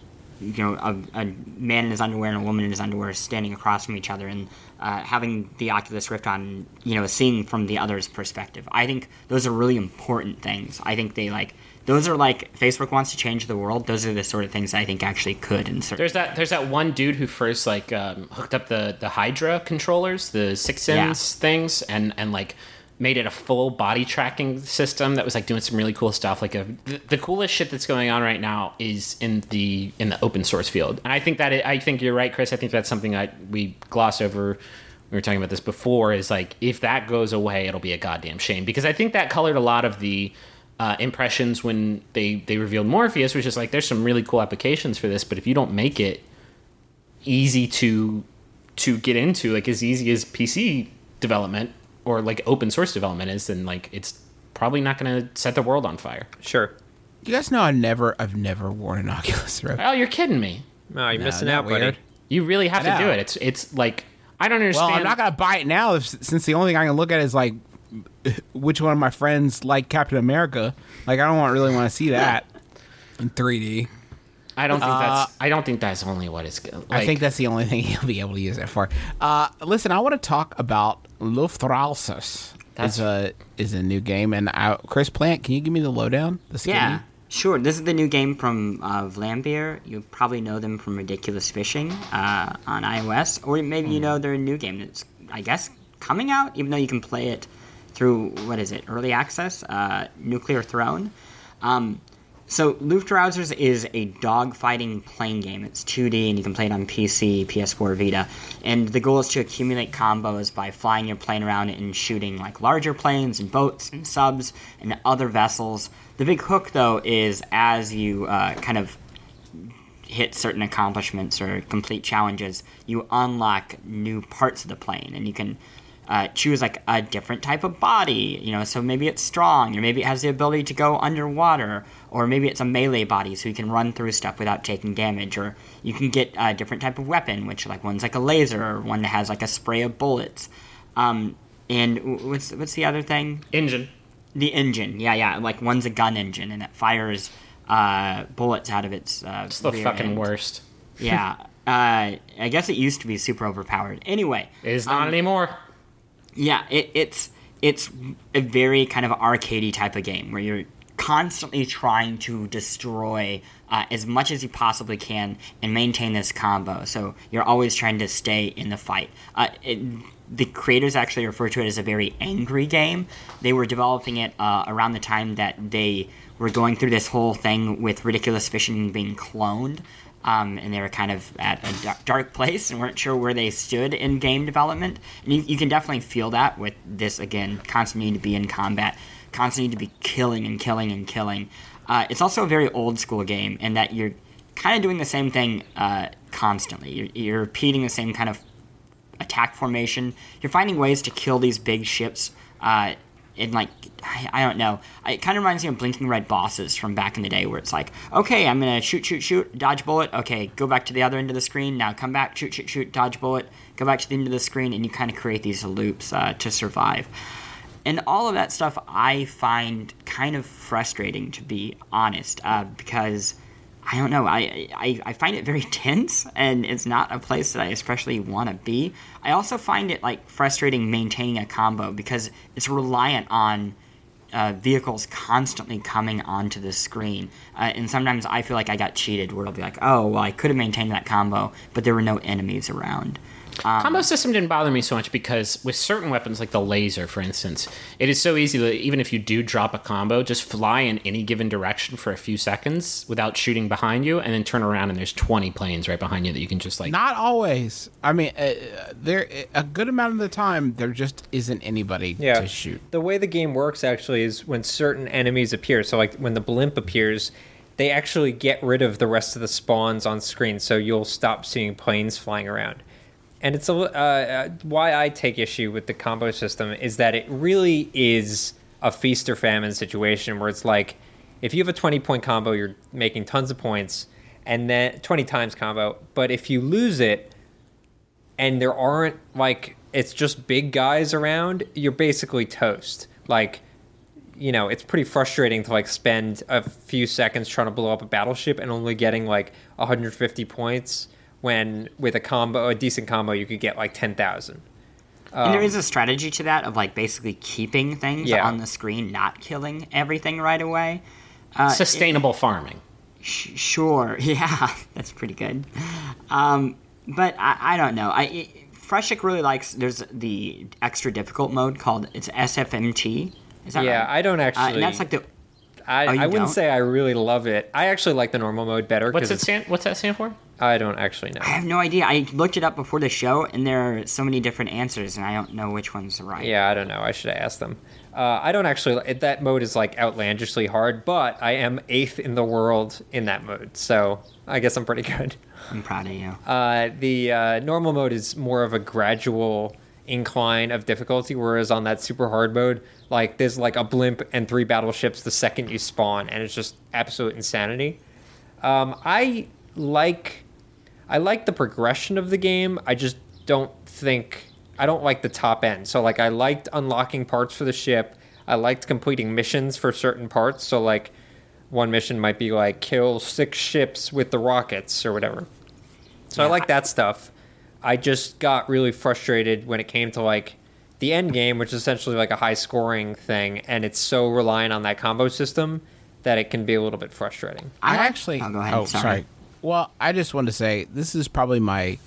you know, a, a man in his underwear and a woman in his underwear standing across from each other and uh, having the Oculus Rift on, you know, seeing from the other's perspective. I think those are really important things. I think they like those are like Facebook wants to change the world. Those are the sort of things I think actually could insert. There's that there's that one dude who first like um, hooked up the the Hydra controllers, the Sixense things, and and like made it a full body tracking system that was like doing some really cool stuff. Like a, the, the coolest shit that's going on right now is in the in the open source field, and I think that it, I think you're right, Chris. I think that's something I we gloss over. We were talking about this before. Is like if that goes away, it'll be a goddamn shame because I think that colored a lot of the uh, impressions when they they revealed Morpheus, which is like there's some really cool applications for this, but if you don't make it easy to to get into, like as easy as PC development or like open source development is, then like it's probably not going to set the world on fire. Sure. You guys know I've never, I've never worn an Oculus Rift. Oh, you're kidding me! No, you're No, missing isn't out, that buddy. weird? You really have to do know. it. It's it's like I don't Well, understand. I'm not gonna buy it now if, since the only thing I can look at is like which one of my friends like Captain America. Like I don't want really want to see that in 3D. I don't think that's. I don't think that's only what it's. Like, I think that's the only thing he'll be able to use it for. Uh, listen, I want to talk about Lufthansa. Is a is a new game. And I, Chris Plante, can you give me the lowdown? The skinny? Yeah, sure. This is the new game from uh, Vlambeer. You probably know them from Ridiculous Fishing uh, on iOS, or maybe you know their new game that's, I guess, coming out. Even though you can play it through what is it, early access, uh, Nuclear Throne. Um, so Luftrausers is a dogfighting plane game. It's 2D and you can play it on PC, PS4, Vita. And the goal is to accumulate combos by flying your plane around and shooting like larger planes and boats and subs and other vessels. The big hook though is as you uh, kind of hit certain accomplishments or complete challenges, you unlock new parts of the plane, and you can uh, choose like a different type of body. You know, so maybe it's strong, or maybe it has the ability to go underwater, or maybe it's a melee body, so you can run through stuff without taking damage, or you can get a different type of weapon, which like one's like a laser, or one that has like a spray of bullets. Um, and what's what's the other thing? Engine. The engine, yeah, yeah. Like one's a gun engine, and it fires uh, bullets out of its. Uh, It's the fucking end. worst. Yeah. Uh, I guess it used to be super overpowered. Anyway, It is not Um, anymore. Yeah, it, it's it's a very kind of arcadey type of game where you're constantly trying to destroy uh, as much as you possibly can and maintain this combo. So you're always trying to stay in the fight. Uh, it, the creators actually refer to it as a very angry game. They were developing it uh, around the time that they were going through this whole thing with ridiculous fishing being cloned. Um, and they were kind of at a dark, place and weren't sure where they stood in game development. And you, you can definitely feel that with this again, constantly to be in combat, constantly to be killing and killing and killing. Uh, it's also a very old school game in that you're kind of doing the same thing uh, constantly. You're, you're repeating the same kind of attack formation. You're finding ways to kill these big ships. Uh, in like, I, I don't know. It kind of reminds me of Blinking Red bosses from back in the day, where it's like, okay, I'm gonna shoot, shoot, shoot, dodge bullet. Okay, go back to the other end of the screen. Now come back, shoot, shoot, shoot, dodge bullet. Go back to the end of the screen, and you kind of create these loops uh, to survive. And all of that stuff I find kind of frustrating, to be honest, uh, because I don't know. I, I, I find it very tense, and it's not a place that I especially want to be. I also find it like frustrating maintaining a combo because it's reliant on uh, vehicles constantly coming onto the screen, uh, and sometimes I feel like I got cheated. Where it'll be like, oh, well, I could have maintained that combo, but there were no enemies around. Um, Combo system didn't bother me so much because with certain weapons, like the laser, for instance, it is so easy that even if you do drop a combo, just fly in any given direction for a few seconds without shooting behind you, and then turn around and there's 20 planes right behind you that you can just like. Not always. I mean, uh, there a good amount of the time there just isn't anybody Yeah. to shoot. The way the game works actually is when certain enemies appear. So like when the blimp appears, they actually get rid of the rest of the spawns on screen, so you'll stop seeing planes flying around. And it's a uh, uh, why I take issue with the combo system is that it really is a feast or famine situation where it's like if you have a 20 point combo, you're making tons of points, and then 20 times combo. But if you lose it, and there aren't like it's just big guys around, you're basically toast. Like, you know, it's pretty frustrating to like spend a few seconds trying to blow up a battleship and only getting like 150 points when with a combo, a decent combo, you could get like 10,000. and there is a strategy to that of like basically keeping things Yeah. on the screen, not killing everything right away. Uh, Sustainable farming. Sh- sure, yeah, that's pretty good. Um, but I, I don't know. I it, Frushtick really likes. There's the extra difficult mode called it's SFMT. Is that Yeah, right? I don't Uh, actually. and that's like the I, Oh, I wouldn't don't? say I really love it. I actually like the normal mode better. What's it stand? What's that stand for? I don't actually know. I have no idea. I looked it up before the show, and there are so many different answers, and I don't know which one's right. Yeah, I don't know. I should have asked them. Uh, I don't actually. That mode is like outlandishly hard, but I am eighth in the world in that mode, so I guess I'm pretty good. I'm proud of you. Uh, the uh, normal mode is more of a gradual incline of difficulty, whereas on that super hard mode, like there's like a blimp and three battleships the second you spawn, and it's just absolute insanity. Um, I like, I like the progression of the game. I just don't think I don't like the top end. So like I liked unlocking parts for the ship. I liked completing missions for certain parts. So like one mission might be like kill six ships with the rockets or whatever. So I like that stuff. I just got really frustrated when it came to like the end game, which is essentially like a high scoring thing, and it's so reliant on that combo system that it can be a little bit frustrating. I I like- actually. Oh, go ahead. Oh, Sorry. sorry. Well, I just want to say this is probably my.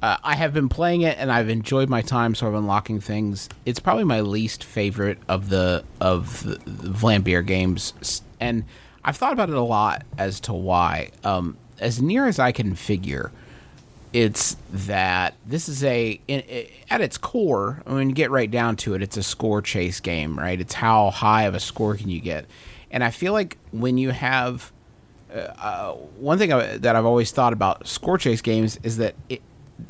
Uh, I have been playing it and I've enjoyed my time sort of unlocking things. It's probably my least favorite of the of the, the Vlambeer games, and I've thought about it a lot as to why. Um, as near as I can figure, it's that this is a at its core when you get right down to it it's a score chase game right? It's how high of a score can you get. And i feel like when you have uh, one thing I, that i've always thought about score chase games is that it,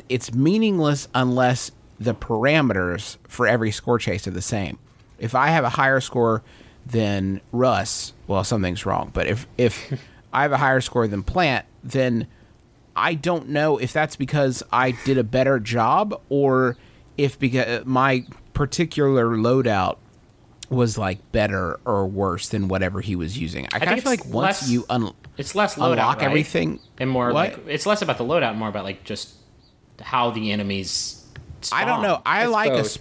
it's meaningless unless the parameters for every score chase are the same. If i have a higher score than russ well something's wrong but if if i have a higher score than Plante then I don't know if that's because I did a better job or if because my particular loadout was like better or worse than whatever he was using. I, kind of feel it's like once less- you un- It's less loadout, unlock right? everything and more What? like it's less about the loadout, more about like just how the enemies. I don't know. I It's like a both. s-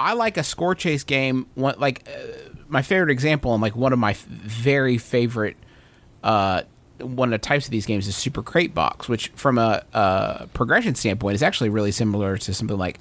I like a score chase game. One like uh, my favorite example and like one of my f- very favorite uh one of the types of these games is Super Crate Box, which from a, uh progression standpoint is actually really similar to something like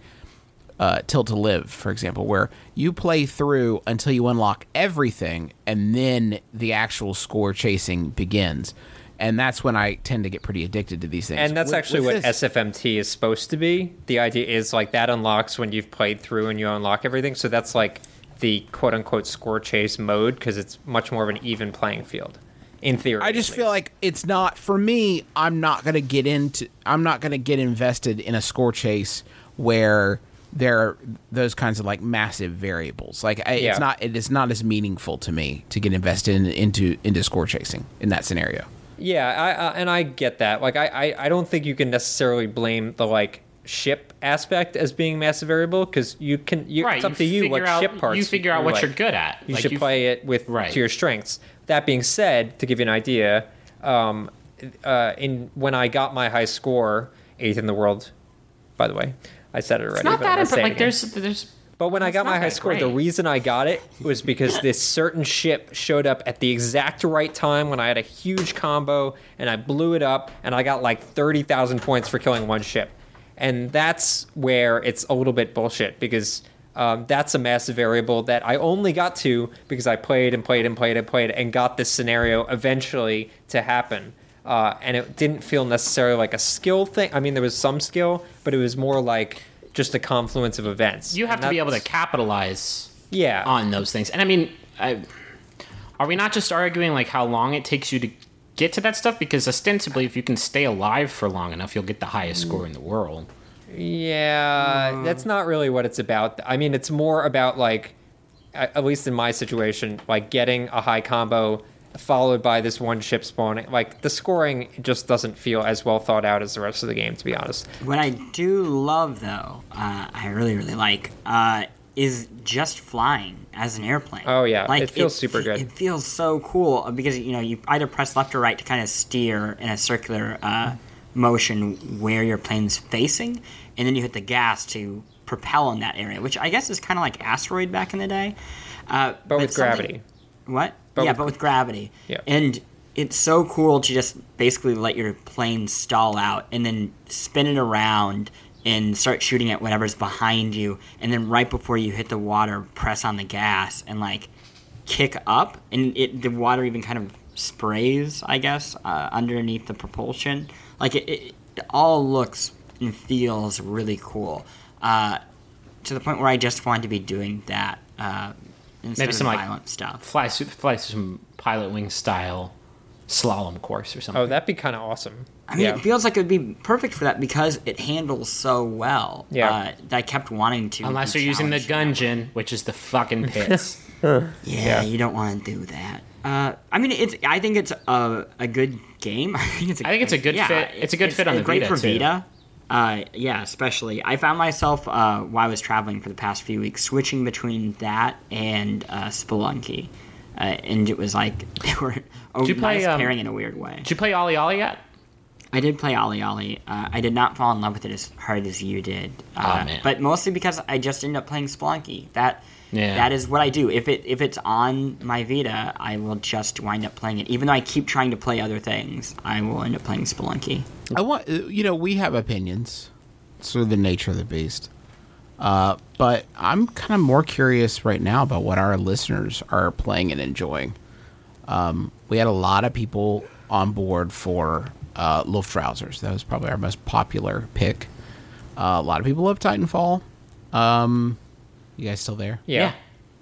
uh, Tilt to Live, for example, where you play through until you unlock everything, and then the actual score chasing begins. And that's when I tend to get pretty addicted to these things. And that's With- actually with what this- SFMT is supposed to be. The idea is like that unlocks when you've played through and you unlock everything. So that's like the quote unquote score chase mode because it's much more of an even playing field in theory. I just feel like it's not for me. I'm not gonna get into. I'm not gonna get invested in a score chase where there are those kinds of like massive variables. Like I, Yeah. it's not. It is not as meaningful to me to get invested in, into into score chasing in that scenario. Yeah, I, uh, and I get that. Like, I, I, I don't think you can necessarily blame the like ship aspect as being massive variable because you can. You, Right, it's up to you what out, ship parts You figure out what like. you're good at. You Like, should play it with Right. to your strengths. That being said, to give you an idea, um, uh, in when I got my high score, eighth in the world. By the way, I said it already. It's not but that important. Like there's there's. But when I got my high score, the reason I got it was because this certain ship showed up at the exact right time when I had a huge combo and I blew it up and I got like 30,000 points for killing one ship. And that's where it's a little bit bullshit because um, that's a massive variable that I only got to because I played and played and played and played and got this scenario eventually to happen. Uh, and it didn't feel necessarily like a skill thing. I mean, there was some skill, but it was more like just a confluence of events. You have And to be able to capitalize yeah. on those things. And I mean, I, are we not just arguing like how long it takes you to get to that stuff? Because ostensibly, if you can stay alive for long enough, you'll get the highest score in the world. Yeah, that's not really what it's about. I mean, it's more about like, at least in my situation, like getting a high combo followed by this one ship spawning. Like the scoring just doesn't feel as well thought out as the rest of the game, to be honest. What I do love, though, uh, I really, really like, uh, is just flying as an airplane. Oh, yeah. like It feels super good. It feels so cool uh, because you know you either press left or right to kind of steer in a circular uh, motion where your plane's facing, and then you hit the gas to propel in that area, which I guess is kind of like asteroid back in the day. Uh, But with gravity. What? But yeah, with- but with gravity. Yeah. And it's so cool to just basically let your plane stall out and then spin it around and start shooting at whatever's behind you. And then right before you hit the water, press on the gas and like kick up. And it the water even kind of sprays, I guess, uh, underneath the propulsion. Like it, it, it all looks and feels really cool. Uh, to the point where I just want to be doing that. Uh, instead Maybe of some, like, stuff. Fly, fly some pilot wing style slalom course or something. Oh, that'd be kind of awesome. I mean, yeah. it feels like it would be perfect for that because it handles so well. Yeah. Uh, that I kept wanting to. Unless you're using the challenged. Gungeon, which is the fucking pits. Yeah, Yeah. you don't want to do that. Uh, I mean, it's. I think it's a, a good game. I think it's. A, I think it's a good yeah, fit. It's a good fit on the great Vita, for too. Uh, yeah, especially. I found myself uh, while I was traveling for the past few weeks switching between that and uh, Spelunky, uh, and it was like they were a you play, nice um, pairing in a weird way. Did you play OlliOlli yet? I did play OlliOlli. Uh, I did not fall in love with it as hard as you did. Uh, man. But mostly because I just ended up playing Spelunky. That Yeah. that is what I do. If it if it's on my Vita, I will just wind up playing it. Even though I keep trying to play other things, I will end up playing Spelunky. I want uh, you know we have opinions. It's sort of the nature of the beast. Uh, but I'm kind of more curious right now about what our listeners are playing and enjoying. Um, we had a lot of people on board for uh, Luftrausers. That was probably our most popular pick. Uh, a lot of people love Titanfall. Um, you guys still there? Yeah.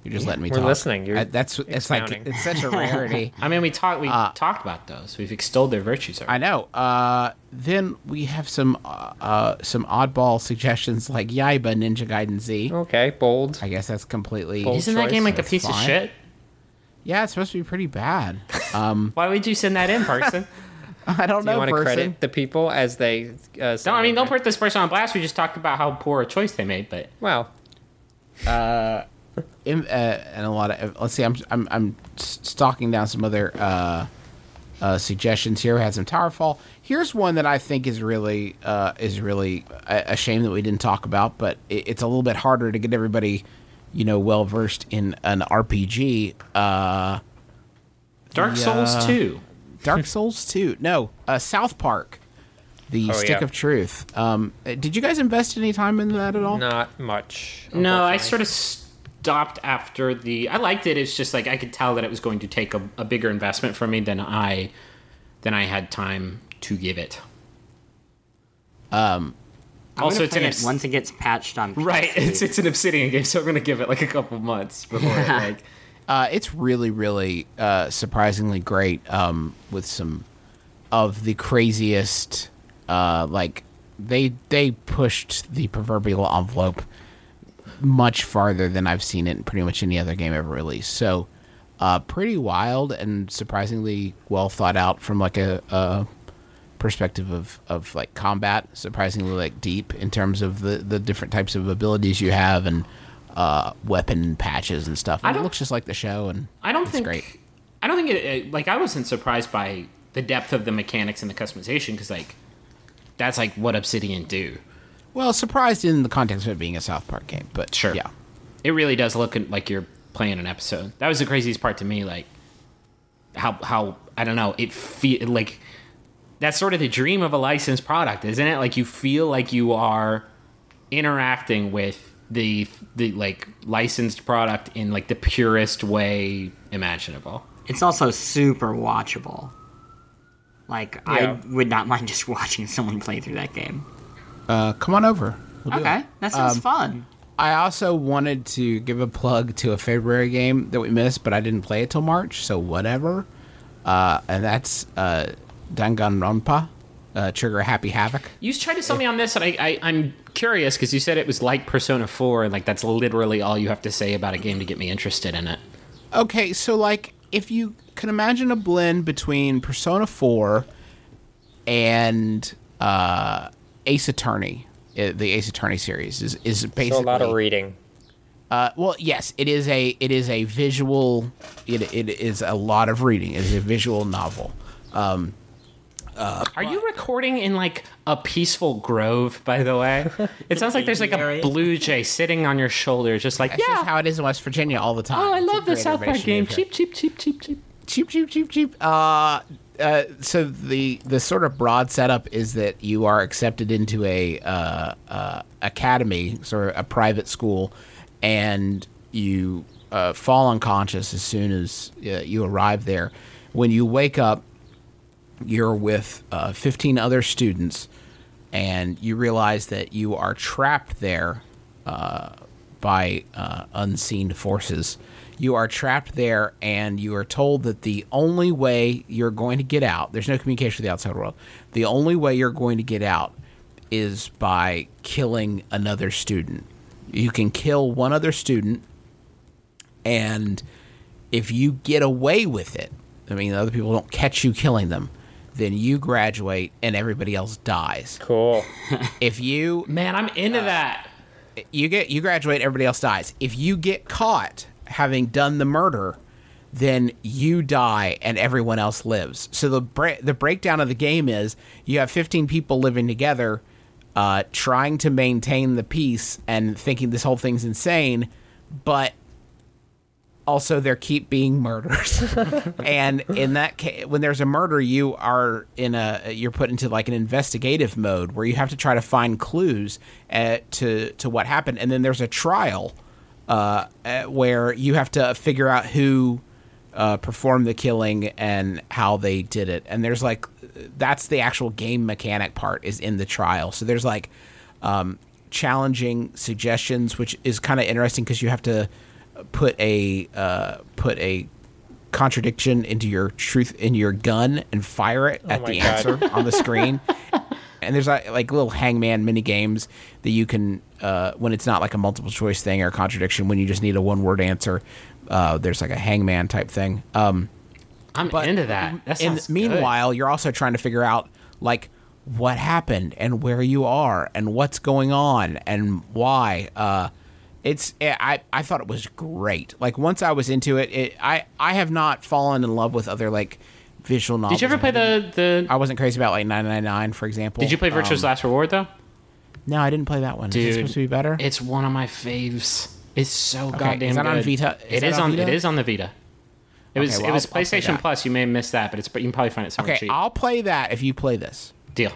You're just letting me We're talk. listening. You're I- that's it's like it's such a rarity. I mean, we talked we Uh, talked about those. We've extolled their virtues. I know. Uh, then we have some uh, uh, some oddball suggestions like Yaiba Ninja Gaiden Z. Okay, bold. I guess that's completely. Bold. Isn't that game like a That's piece of shit? Yeah, it's supposed to be pretty bad. Um, Why would you send that in, person? I don't Do know. you want to person. credit the people as they? Uh, don't I mean don't put this person on blast. We just talked about how poor a choice they made, but Well, Im- uh, and a lot of let's see. I'm I'm I'm stalking down some other uh, uh, suggestions here. We had some Towerfall. Here's one that I think is really uh, is really a, a shame that we didn't talk about, but it, it's a little bit harder to get everybody, you know, well versed in an RPG. Uh, Dark The, Souls uh, two. Dark Souls 2. No, uh, South Park. The Oh, Stick yeah. of Truth. Um, uh, did you guys invest any time in that at all? not much. No, I sort of stopped after the. I liked it. It's just like I could tell that it was going to take a, a bigger investment from me than I than I had time to give it. I'm Also, it's play an it once it gets patched on. Right, it's it's an Obsidian game, so I'm gonna give it like a couple months before it like. Uh, it's really, really uh, surprisingly great um, with some of the craziest. Uh, like they they pushed the proverbial envelope much farther than I've seen it in pretty much any other game ever released. So, uh, pretty wild and surprisingly well thought out from like a, a perspective of, of like combat. Surprisingly like deep in terms of the, the different types of abilities you have and uh, weapon patches and stuff. And it looks just like the show, and I don't it's think great. I don't think it, it like I wasn't surprised by the depth of the mechanics and the customization because like that's like what Obsidian do. Well, surprised in the context of it being a South Park game, but Sure. yeah. It really does look like you're playing an episode. That was the craziest part to me. Like how how I don't know. It feel like that's sort of the dream of a licensed product, isn't it? Like you feel like you are interacting with the the like licensed product in like the purest way imaginable. It's also super watchable. Like Yeah. I would not mind just watching someone play through that game. Uh, come on over. We'll Okay, it. that sounds Um, fun. I also wanted to give a plug to a February game that we missed, but I didn't play it till March, so whatever. Uh, and that's uh, Danganronpa, uh, Trigger Happy Havoc. You tried to sell me on this, and I, I I'm curious because you said it was like Persona Four, and like that's literally all you have to say about a game to get me interested in it. Okay, so like if you can imagine a blend between Persona 4 and uh, Ace Attorney, uh, the Ace Attorney series is is basically So a lot of reading. Uh, well, yes, it is a it is a visual. It, it is a lot of reading. It is a visual novel. Um, Are you recording in like a peaceful grove? By the way, it sounds like there's like a blue jay sitting on your shoulder, just like that's just yeah. how it is in West Virginia all the time. Oh, I love the South Park game. Cheap, cheap, cheap, cheap, cheap. Cheap, cheap, cheap, cheap. Uh, uh, so the the sort of broad setup is that you are accepted into a uh, uh, academy, sort of a private school, and you uh, fall unconscious as soon as uh, you arrive there. When you wake up, you're with uh, 15 other students, and you realize that you are trapped there by unseen forces. You are trapped there, and you are told that the only way you're going to get out, there's no communication with the outside world. The only way you're going to get out is by killing another student. You can kill one other student, and if you get away with it, I mean, other people don't catch you killing them, then you graduate and everybody else dies. Cool. If you Man, I'm into uh, that. you get you graduate, everybody else dies. If you get caught having done the murder, then you die and everyone else lives. So the bre- the breakdown of the game is you have 15 people living together, uh, trying to maintain the peace and thinking this whole thing's insane, but also there keep being murders and in that case when there's a murder you are in a you're put into like an investigative mode where you have to try to find clues uh, to to what happened and then there's a trial uh, uh, where you have to figure out who uh, performed the killing and how they did it and there's like that's the actual game mechanic part is in the trial so there's like um, challenging suggestions which is kind of interesting because you have to put a uh, put a contradiction into your truth in your gun and fire it at the God. answer on the screen. and there's like, like little hangman mini games that you can uh, when it's not like a multiple choice thing or a contradiction when you just need a one word answer. Uh, there's like a hangman type thing. Um, I'm into that. That and sounds good. meanwhile, you're also trying to figure out like what happened and where you are and what's going on and why. Uh, it's I I thought it was great. Like once I was into it, it I I have not fallen in love with other like visual novels. Did you ever play the the? I wasn't crazy about like 999, for example. Did you play Virtue's Um, Last Reward though? No, I didn't play that one. Dude, is it supposed to be better? It's one of my faves. It's so goddamn is that good. on Vita? Is It that is on on. Vita? It is on the Vita. It was. Okay, it was I'll- I'll PlayStation. Plus. You may have missed that, but it's. But you can probably find it somewhere okay, cheap. I'll play that if you play this. Deal.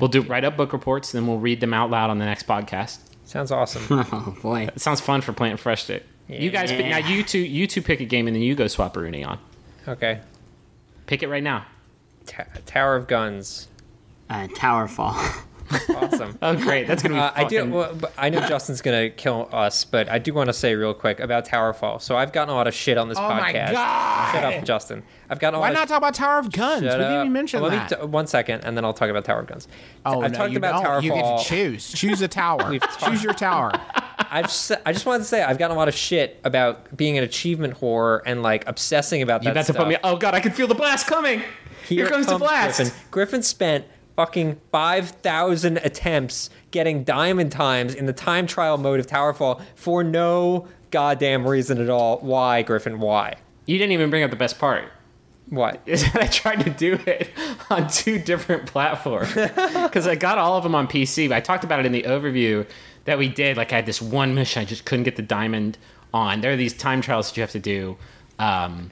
We'll do write up book reports, then we'll read them out loud on the next podcast. Sounds awesome. Oh boy. It sounds fun for playing Frushtick. You guys, pick, now you two, you two pick a game, and then you go swap Rooney on. okay. Pick it right now. Ta- Tower of Guns. Uh, Towerfall. Awesome. Oh, great! That's gonna be. Uh, I do. Well, I know Justin's gonna kill us, but I do want to say real quick about Towerfall. So I've gotten a lot of shit on this Oh my podcast. God! Shut up, Justin. I've gotten a Why not talk about Tower of Guns? Shut we didn't even mention Let me that. t- one second, and then I'll talk about Tower of Guns. oh I've no, talked you about don't. You get to choose. Choose a tower. Choose your tower. I've s- I just wanted to say I've gotten a lot of shit about being an achievement whore and like obsessing about you that about to stuff. put me. Oh god, I can feel the blast coming. Here, comes, the blast. Griffin. Griffin spent fucking 5,000 attempts getting diamond times in the time trial mode of Towerfall for no goddamn reason at all. Why, Griffin? Why? You didn't even bring up the best part. What? Is that I tried to do it on two different platforms because I got all of them on PC. But I talked about it in the overview that we did. Like I had this one mission I just couldn't get the diamond on. There are these time trials that you have to do, um,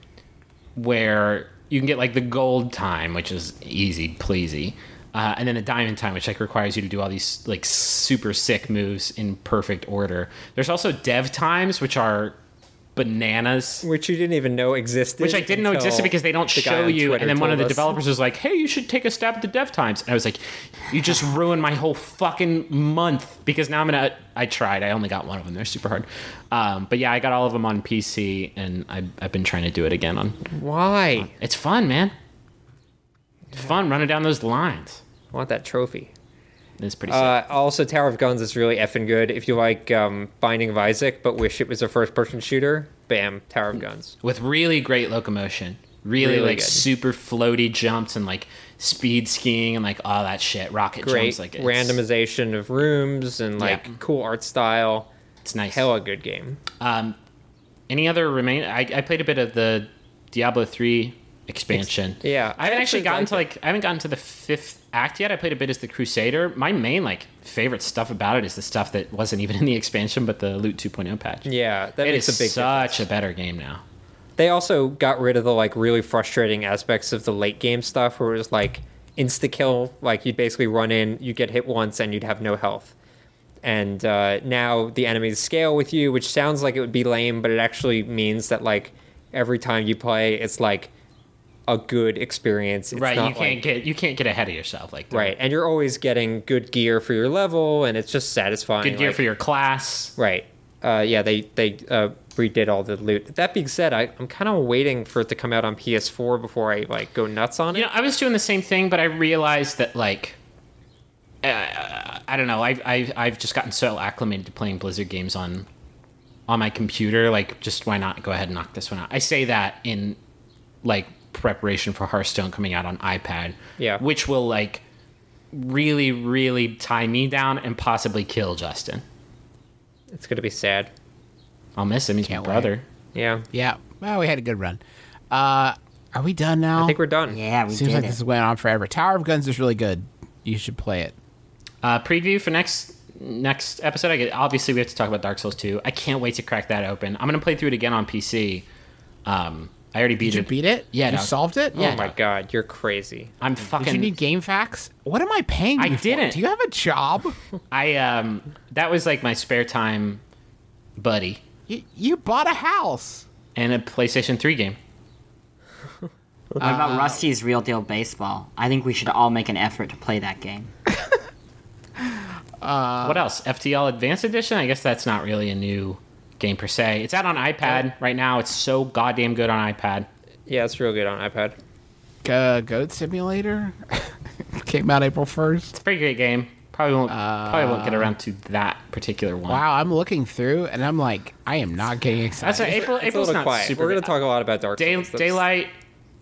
where you can get like the gold time, which is easy pleasy, uh, and then the diamond time, which like requires you to do all these like super sick moves in perfect order. There's also dev times, which are bananas. Which you didn't even know existed. Which I didn't know existed because they don't the show you. Twitter And then one of the us. developers was like, "Hey, you should take a stab at the dev times." And I was like, "You just ruined my whole fucking month because now I'm gonna." I tried. I only got one of them. They're super hard. Um, but yeah, I got all of them on PC, and I, I've been trying to do it again on. Why? It's fun, man. It's fun running down those lines. I want that trophy. It's pretty sick. Uh, also, Tower of Guns is really effing good. If you like um, Binding of Isaac, but wish it was a first-person shooter, bam, Tower of Guns. with really great locomotion. Really, Really like good. super floaty jumps and like speed skiing and like all that shit. Rocket Great jumps like it's, randomization of rooms and like Yeah. cool art style. It's nice. Hella good game. Um, any other remain? I, I played a bit of the Diablo three expansion. yeah, I haven't I actually actually gotten to liked like I haven't gotten to the fifth act yet. I played a bit as the Crusader. My main like favorite stuff about it is the stuff that wasn't even in the expansion, but the Loot 2.0 patch. Yeah, that it makes is a big such difference. a better game now. They also got rid of the like really frustrating aspects of the late game stuff, where it was like insta kill. Like you'd basically run in, you get hit once, and you'd have no health. And uh, now the enemies scale with you, which sounds like it would be lame, but it actually means that like every time you play, it's like a good experience. It's right, not you can't like- get you can't get ahead of yourself like that. right, and you're always getting good gear for your level, and it's just satisfying. Good gear like- for your class. Right. Uh, yeah, they they uh, redid all the loot. That being said, I, I'm kind of waiting for it to come out on PS4 before I like go nuts on it. You know, I was doing the same thing, but I realized that like, uh, I don't know. I've, I've I've just gotten so acclimated to playing Blizzard games on on my computer. Like, just why not go ahead and knock this one out? I say that in like preparation for Hearthstone coming out on iPad. Yeah. which will like really really tie me down and possibly kill Justin. It's gonna be sad. I'll miss him. He's Can't my wait. brother. Yeah. Yeah, Well, we had a good run. Uh, are we done now? I think we're done. Yeah, we Seems did like it. this went on forever. Tower of Guns is really good. You should play it. Uh, preview for next next episode. I get, obviously we have to talk about Dark Souls 2. I can't wait to crack that open. I'm gonna play through it again on PC. Um, I already beat Did you it. beat it? Yeah, you no. solved it. Yeah. Oh my god, you're crazy. I'm fucking. Did you need GameFAQs? What am I paying you I for? didn't. Do you have a job? I um. That was like my spare time, buddy, you, you bought a house. and a PlayStation 3 game. What about Rusty's Real Deal Baseball? I think we should all make an effort to play that game. what else? FTL Advanced Edition. I guess that's not really a new game per se. It's out on iPad right now. It's so goddamn good on iPad. Yeah, it's real good on iPad. Uh, Goat Simulator came out April first. It's a pretty great game. Probably won't. probably won't get around to that particular one. Wow, I'm looking through and I'm like, I am not getting excited. That's right. April. It's a April's little not quiet. super. We're gonna good. talk a lot about Dark Day, Souls. Daylight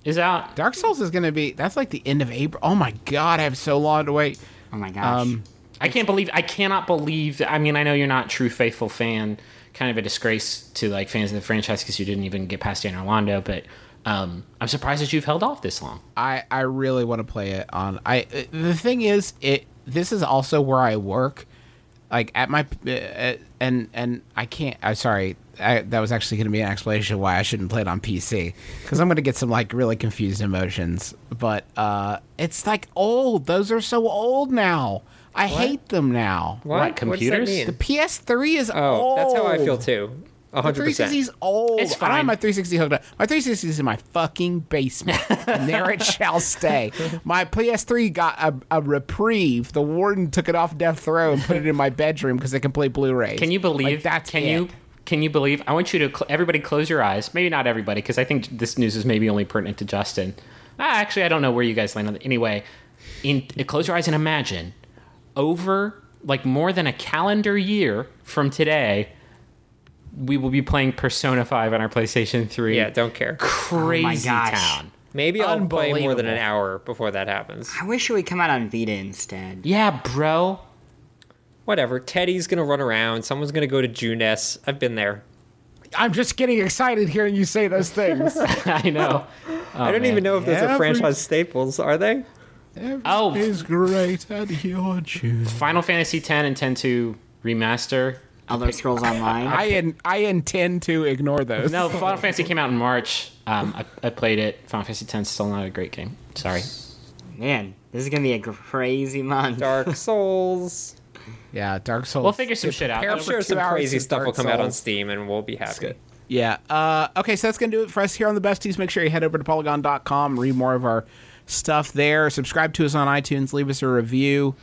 is out. Dark Souls is gonna be. That's like the end of April. Oh my god, I have so long to wait. Oh my gosh. Um, I can't believe. I cannot believe. That, I mean, I know you're not a true faithful fan. Kind of a disgrace to like fans of the franchise because you didn't even get past Anor Londo. But um, I'm surprised that you've held off this long. I I really want to play it on. I uh, the thing is, it this is also where I work, like at my uh, and and I can't. I'm sorry. I, that was actually going to be an explanation why I shouldn't play it on PC because I'm going to get some like really confused emotions. But uh, it's like old. Those are so old now. I hate them now. What? What, What does that computers? mean? The PS3 is oh, old. that's how I feel too. A The hundred 360 is percent. old. It's I have fine. my 360 hooked up. My 360 is in my fucking basement, and there it shall stay. My PS3 got a, a reprieve. The warden took it off death row and put it in my bedroom because it can play Blu-rays. Can you believe? Like, that's can it. you? Can you believe? I want you to cl- everybody close your eyes. Maybe not everybody, because I think this news is maybe only pertinent to Justin. Ah, actually, I don't know where you guys land on it. Anyway, in close your eyes and imagine over like more than a calendar year from today, we will be playing Persona Five on our PlayStation Three. Yeah, don't care. Oh crazy gosh. town. Maybe I'll play more than an hour before that happens. I wish it would come out on Vita instead. Yeah, bro. Whatever. Teddy's gonna run around. Someone's gonna go to Junes. I've been there. I'm just getting excited hearing you say those things. I know. I don't oh, man. even know if those Every- are franchise staples. Are they? Oh, is great at your choose. Final Fantasy X and 10-2 remaster. Elder Scrolls Online. I in, I intend to ignore those. No, Final Fantasy came out in March. Um, I, I played it. Final Fantasy X is still not a great game. Sorry. Man, this is gonna be a crazy month. Dark Souls. Yeah, Dark Souls. We'll figure some shit out. prepare I'm sure some crazy of stuff will Dark come out on Steam, and we'll be happy. Yeah. Uh, okay, so that's going to do it for us here on the Besties. Make sure you head over to polygon.com, read more of our stuff there. Subscribe to us on iTunes, leave us a review.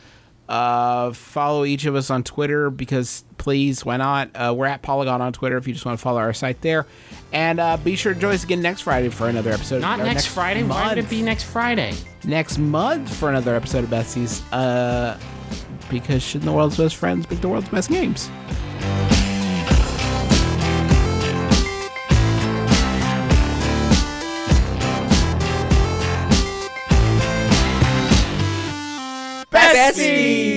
Uh, follow each of us on Twitter because please, why not? Uh, we're at Polygon on Twitter if you just want to follow our site there. And uh, be sure to join us again next Friday for another episode. Not or next, Friday. Why would it be next Friday? next month for another episode of Besties? Uh, because shouldn't the world's best friends make the world's best games? Besties!